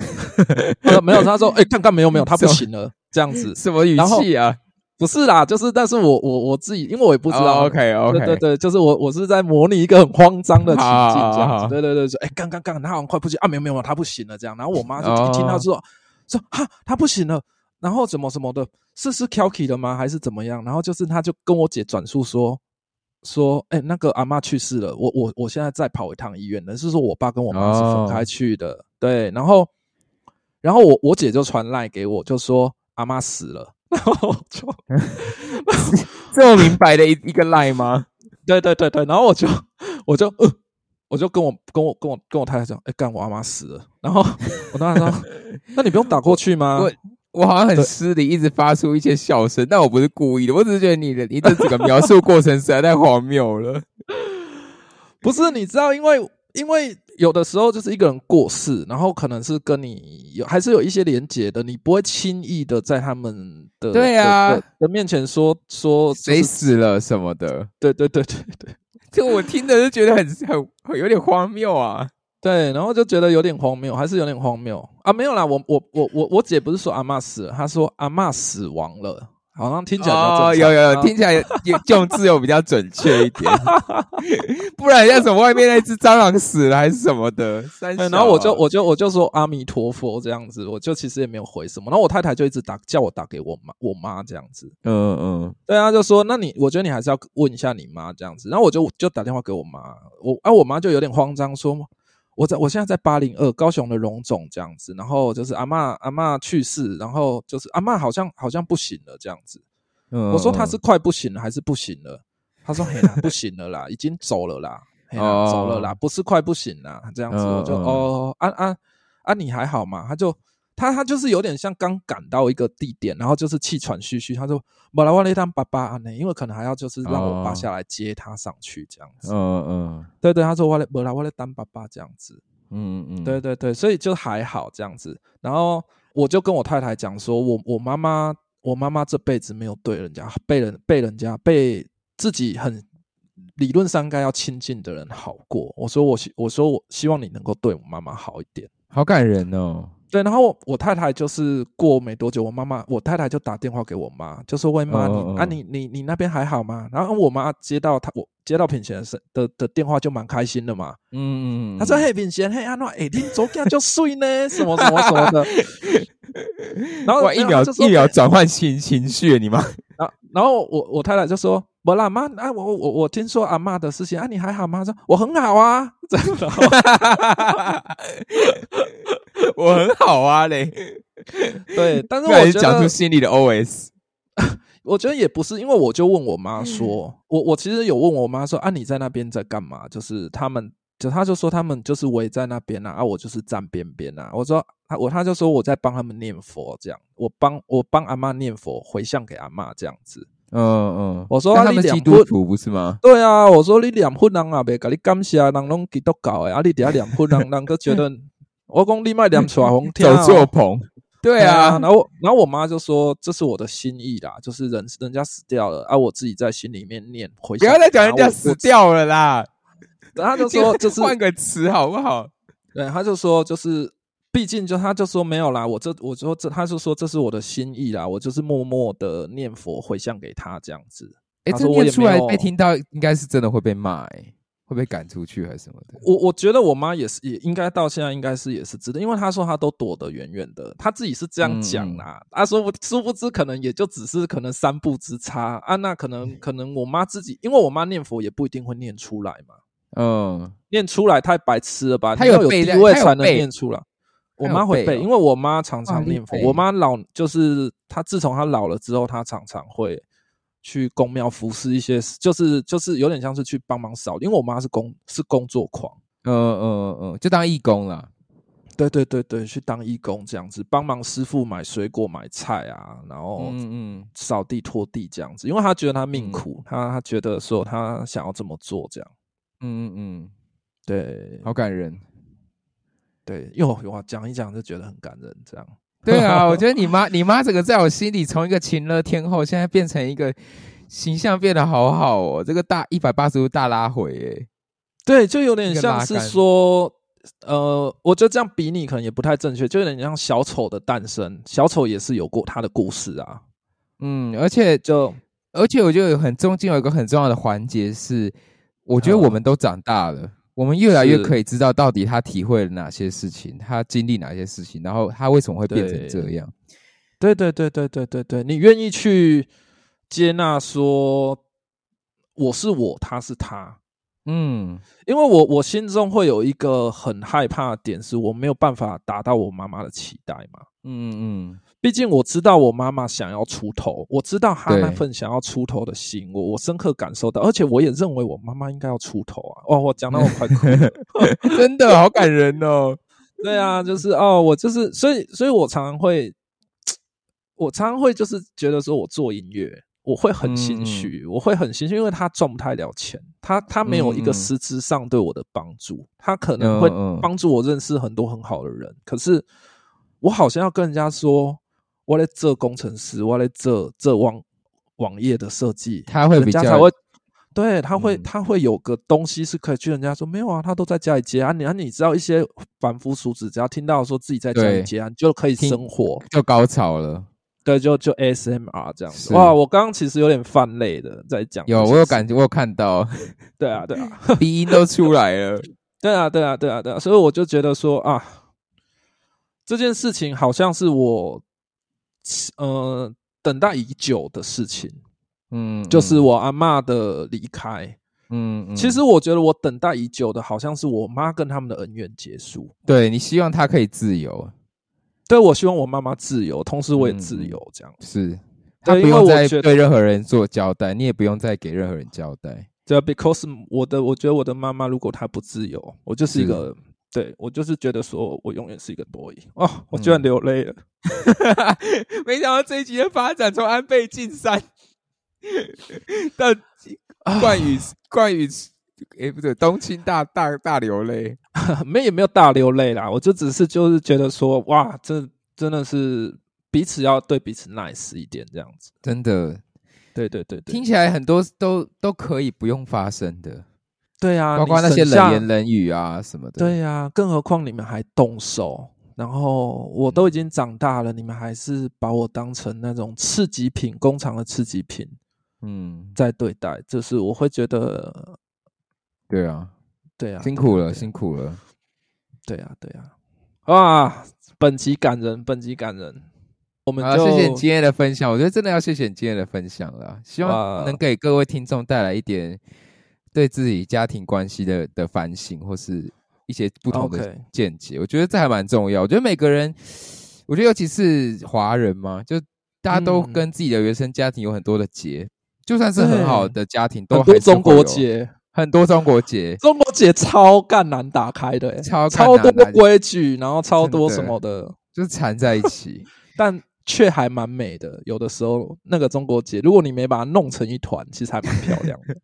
没有，他说哎干干没有没有，他不行了，这样子。什么语气啊？不是啦，就是，但是我我我自己，因为我也不知道。OK OK，对对对，就是我我是在模拟一个很慌张的情境这样子。对对对，说哎，刚刚刚他好像快不行啊，没有没有，他不行了这样。然后我妈就一听到说说哈，他不行了，然后怎么什么的，是是 k k y 的吗？还是怎么样？然后就是他就跟我姐转述说说，哎，那个阿妈去世了，我我我现在再跑一趟医院，的是说我爸跟我妈是分开去的。对，然后然后我我姐就传赖给我，就说阿妈死了。然后就这么明白的一一个赖吗？对对对对，然后我就 我就呃，我就跟我跟我跟我跟我太太讲，哎，干我阿妈死了。然后我当时说，那你不用打过去吗？我好像很失礼，一直发出一些笑声，但我不是故意的，我只是觉得你的你的整个描述过程实在太荒谬了。不是，你知道，因为因为有的时候就是一个人过世，然后可能是跟你有还是有一些连结的，你不会轻易的在他们的对啊的面前说说谁死了什么的。对对对对对，这我听着就觉得很很有点荒谬啊。对，然后就觉得有点荒谬，还是有点荒谬啊！没有啦，我我我我我姐不是说阿妈死了，她说阿妈死亡了，好像听起来哦，有有有，听起来也用字又比较准确一点，不然像什么外面那只蟑螂死了还是什么的。然后我就我就我就说阿弥陀佛这样子，我就其实也没有回什么。然后我太太就一直打叫我打给我妈我妈这样子，嗯嗯，对啊，就说那你我觉得你还是要问一下你妈这样子。然后我就就打电话给我妈，我啊我妈就有点慌张说。我在我现在在八零二高雄的荣总这样子，然后就是阿妈阿妈去世，然后就是阿妈好像好像不行了这样子。嗯我说他是快不行了还是不行了？他说嘿啦不行了啦，已经走了啦，走了啦，不是快不行啦这样子。我就哦啊啊啊你还好吗？他就。他他就是有点像刚赶到一个地点，然后就是气喘吁吁。他说：“我来我来当爸爸呢，因为可能还要就是让我爸下来接他上去这样子。”嗯嗯，对对，他说：“我来我来当爸爸这样子。”嗯嗯，对对对，所以就还好这样子。然后我就跟我太太讲说：“我我妈妈，我妈妈这辈子没有对人家被人被人家被自己很理论上该要亲近的人好过。”我说：“我希我说我希望你能够对我妈妈好一点。”好感人哦。对，然后我太太就是过没多久，我妈妈我太太就打电话给我妈，就说：“喂妈，你啊你你你那边还好吗？”然后我妈接到她我接到品贤的的的电话就蛮开心的嘛。嗯嗯，她说：“嘿品贤，嘿阿诺，哎，你昨天就睡呢，什么什么什么的。”然后一秒一秒转换情情绪，你妈。然后然后我我太太就说：“不啦妈，啊我我我听说阿妈的事情啊，你还好吗？”说：“我很好啊。”真的。我很好啊嘞，对，但是我讲出心里的 OS，我觉得也不是，因为我就问我妈说，我我其实有问我妈说啊，你在那边在干嘛？就是他们就他就说他们就是围在那边啊，啊，我就是站边边啊。我说他我他就说我在帮他们念佛，这样我帮我帮阿妈念佛回向给阿妈这样子。嗯嗯，我说他们基督徒不是吗？对啊，我说你两分人啊，别给你感谢人拢基督教的，啊，你底 下两分人，人都觉得。我讲你卖两出红天走错棚，对啊，然后然后我妈就说这是我的心意啦，就是人人家死掉了，啊，我自己在心里面念回。不要再讲人家死掉了啦，然后就说就是 换个词好不好？对，他就说就是毕竟就他就说没有啦，我这我说这他就说这是我的心意啦，我就是默默的念佛回向给他这样子。哎，这念出来被听到，应该是真的会被骂哎。会被赶出去还是什么的？我我觉得我妈也是，也应该到现在应该是也是知道，因为她说她都躲得远远的，她自己是这样讲啦。她说不殊不知可能也就只是可能三步之差啊。那可能 可能我妈自己，因为我妈念佛也不一定会念出来嘛。嗯，念出来太白痴了吧？她有地位才能念出来。我妈会背，因为我妈常常念佛。我妈老就是她自从她老了之后，她常常会。去公庙服侍一些，就是就是有点像是去帮忙扫，因为我妈是工是工作狂，嗯嗯嗯，就当义工啦。对对对对，去当义工这样子，帮忙师傅买水果买菜啊，然后嗯嗯扫地拖地这样子，因为她觉得她命苦，她她觉得说她想要这么做这样，嗯嗯嗯，对，好感人，对，哟哇讲一讲就觉得很感人这样。对啊，我觉得你妈，你妈这个在我心里，从一个情乐天后，现在变成一个形象变得好好哦，这个大一百八十度大拉回，哎，对，就有点像是说，呃，我觉得这样比你可能也不太正确，就有点像小丑的诞生，小丑也是有过他的故事啊，嗯，而且就，而且我觉得有很中间有一个很重要的环节是，我觉得我们都长大了。我们越来越可以知道到底他体会了哪些事情，他经历哪些事情，然后他为什么会变成这样？对对对对对对对，你愿意去接纳说我是我，他是他，嗯，因为我我心中会有一个很害怕的点，是我没有办法达到我妈妈的期待嘛，嗯嗯。毕竟我知道我妈妈想要出头，我知道她那份想要出头的心，我我深刻感受到，而且我也认为我妈妈应该要出头啊！哇，我讲到我快哭 真的好感人哦。对啊，就是哦，我就是，所以，所以我常常会我常常会就是觉得说我做音乐，我会很心虚，我会很心虚，因为他赚不太了钱，他他没有一个实质上对我的帮助，他可能会帮助我认识很多很好的人，可是我好像要跟人家说，我来做工程师，我来做做网网页的设计，他会比较才会。对他会，他会有个东西是可以去人家说没有啊，他都在家里接案。你啊，你知道一些凡夫俗子，只要听到说自己在家里接案，就可以生活，就高潮了。对，就就 ASMR 这样子。哇，我刚刚其实有点泛泪的在讲。有，我有感觉，我有看到。对啊，对啊，鼻音都出来了。对啊，对啊，对啊，对啊。所以我就觉得说啊，这件事情好像是我呃等待已久的事情。嗯，就是我阿妈的离开。嗯，其实我觉得我等待已久的，好像是我妈跟他们的恩怨结束。对你希望她可以自由，对我希望我妈妈自由，同时我也自由，这样是。她不用再对任何人做交代，你也不用再给任何人交代。对，because 我的，我觉得我的妈妈如果她不自由，我就是一个，对我就是觉得说我永远是一个 boy。哦，我居然流泪了，没想到这一集的发展从安倍晋三。但冠宇冠宇，哎，不对，冬青大大大流泪，没也没有大流泪啦。我就只是就是觉得说，哇，这真的是彼此要对彼此 nice 一点，这样子。真的，对对对对，听起来很多都都可以不用发生的。对啊，包括那些冷言冷语啊什么的。对啊，更何况你们还动手，然后我都已经长大了，你们还是把我当成那种次级品，工厂的次级品。嗯，在对待，就是我会觉得，对啊，对啊，辛苦了，辛苦了，对啊，对啊，哇，本集感人，本集感人，我们谢谢你今天的分享，我觉得真的要谢谢你今天的分享了，希望能给各位听众带来一点对自己家庭关系的的反省，或是一些不同的见解，我觉得这还蛮重要。我觉得每个人，我觉得尤其是华人嘛，就大家都跟自己的原生家庭有很多的结。就算是很好的家庭，都很多中国结，很多中国结，中国结超干难打开的，超超多规矩，然后超多什么的，就是缠在一起，但却还蛮美的。有的时候那个中国结，如果你没把它弄成一团，其实还蛮漂亮的。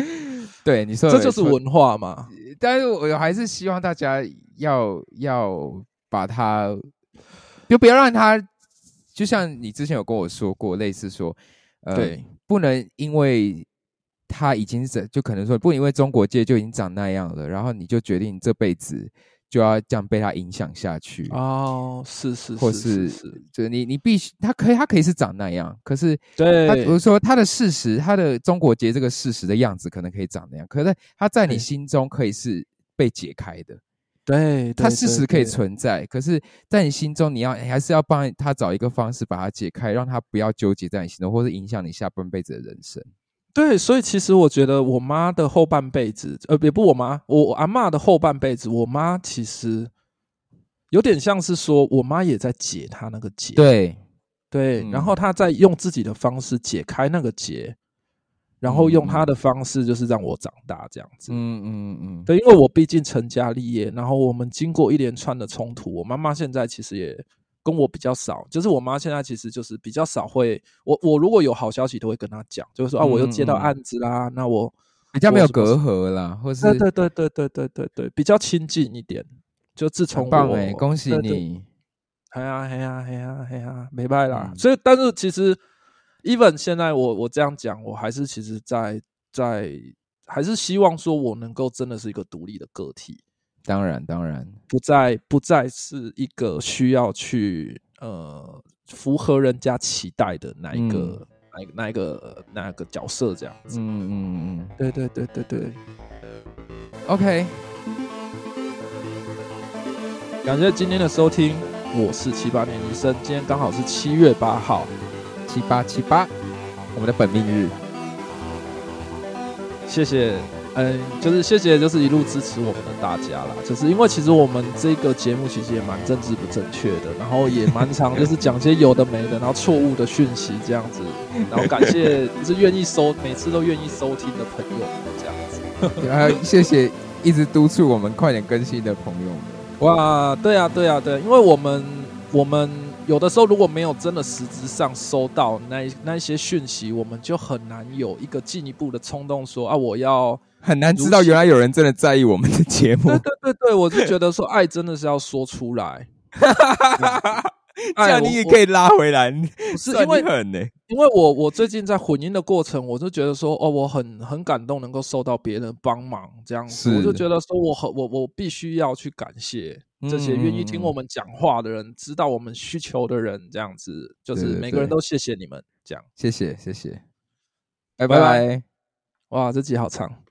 对，你说这就是文化嘛？但是我还是希望大家要要把它，就不要让它，就像你之前有跟我说过，类似说，对。不能因为他已经是，就可能说不因为中国界就已经长那样了，然后你就决定这辈子就要这样被他影响下去哦，是是，或是是，就是你你必须他可以他可以是长那样，可是对他比如说他的事实，他的中国结这个事实的样子可能可以长那样，可是他在你心中可以是被解开的。对，他事实可以存在，可是，在你心中，你要还是要帮他找一个方式把它解开，让他不要纠结在你心中，或是影响你下半辈子的人生。对，所以其实我觉得我妈的后半辈子，呃，也不我妈，我阿妈的后半辈子，我妈其实有点像是说，我妈也在解她那个结，对对，然后她在用自己的方式解开那个结。然后用她的方式，就是让我长大这样子。嗯嗯嗯，对，因为我毕竟成家立业，然后我们经过一连串的冲突，我妈妈现在其实也跟我比较少，就是我妈现在其实就是比较少会，我我如果有好消息都会跟她讲，就是说啊，我又接到案子啦，那我比较没有隔阂啦，或是对对对对对对对，比较亲近一点。就自从我恭喜你，哎呀哎呀哎呀哎呀，没办啦。所以但是其实。even 现在我我这样讲，我还是其实，在在还是希望说，我能够真的是一个独立的个体。当然，当然，不再不再是一个需要去呃符合人家期待的那一个哪哪一个哪个角色这样子。嗯嗯嗯，对对对对对。OK，感谢今天的收听，我是七八年医生，今天刚好是七月八号。七八七八，我们的本命日。谢谢，嗯，就是谢谢，就是一路支持我们的大家啦。就是因为其实我们这个节目其实也蛮政治不正确的，然后也蛮常 就是讲些有的没的，然后错误的讯息这样子。然后感谢 就是愿意收，每次都愿意收听的朋友这样子。然后谢谢一直督促我们快点更新的朋友们。哇，对啊，对啊，对，因为我们我们。有的时候如果没有真的实质上收到那那一些讯息，我们就很难有一个进一步的冲动说啊，我要很难知道原来有人真的在意我们的节目。对对对对，我就觉得说 爱真的是要说出来。这样你也可以拉回来，不是因为很呢？因为我我最近在混音的过程，我就觉得说，哦，我很很感动，能够受到别人帮忙，这样子，我就觉得说我很我我必须要去感谢这些愿意听我们讲话的人，知道我们需求的人，这样子，就是每个人都谢谢你们，这样，谢谢谢谢，拜拜，哇，这集好长。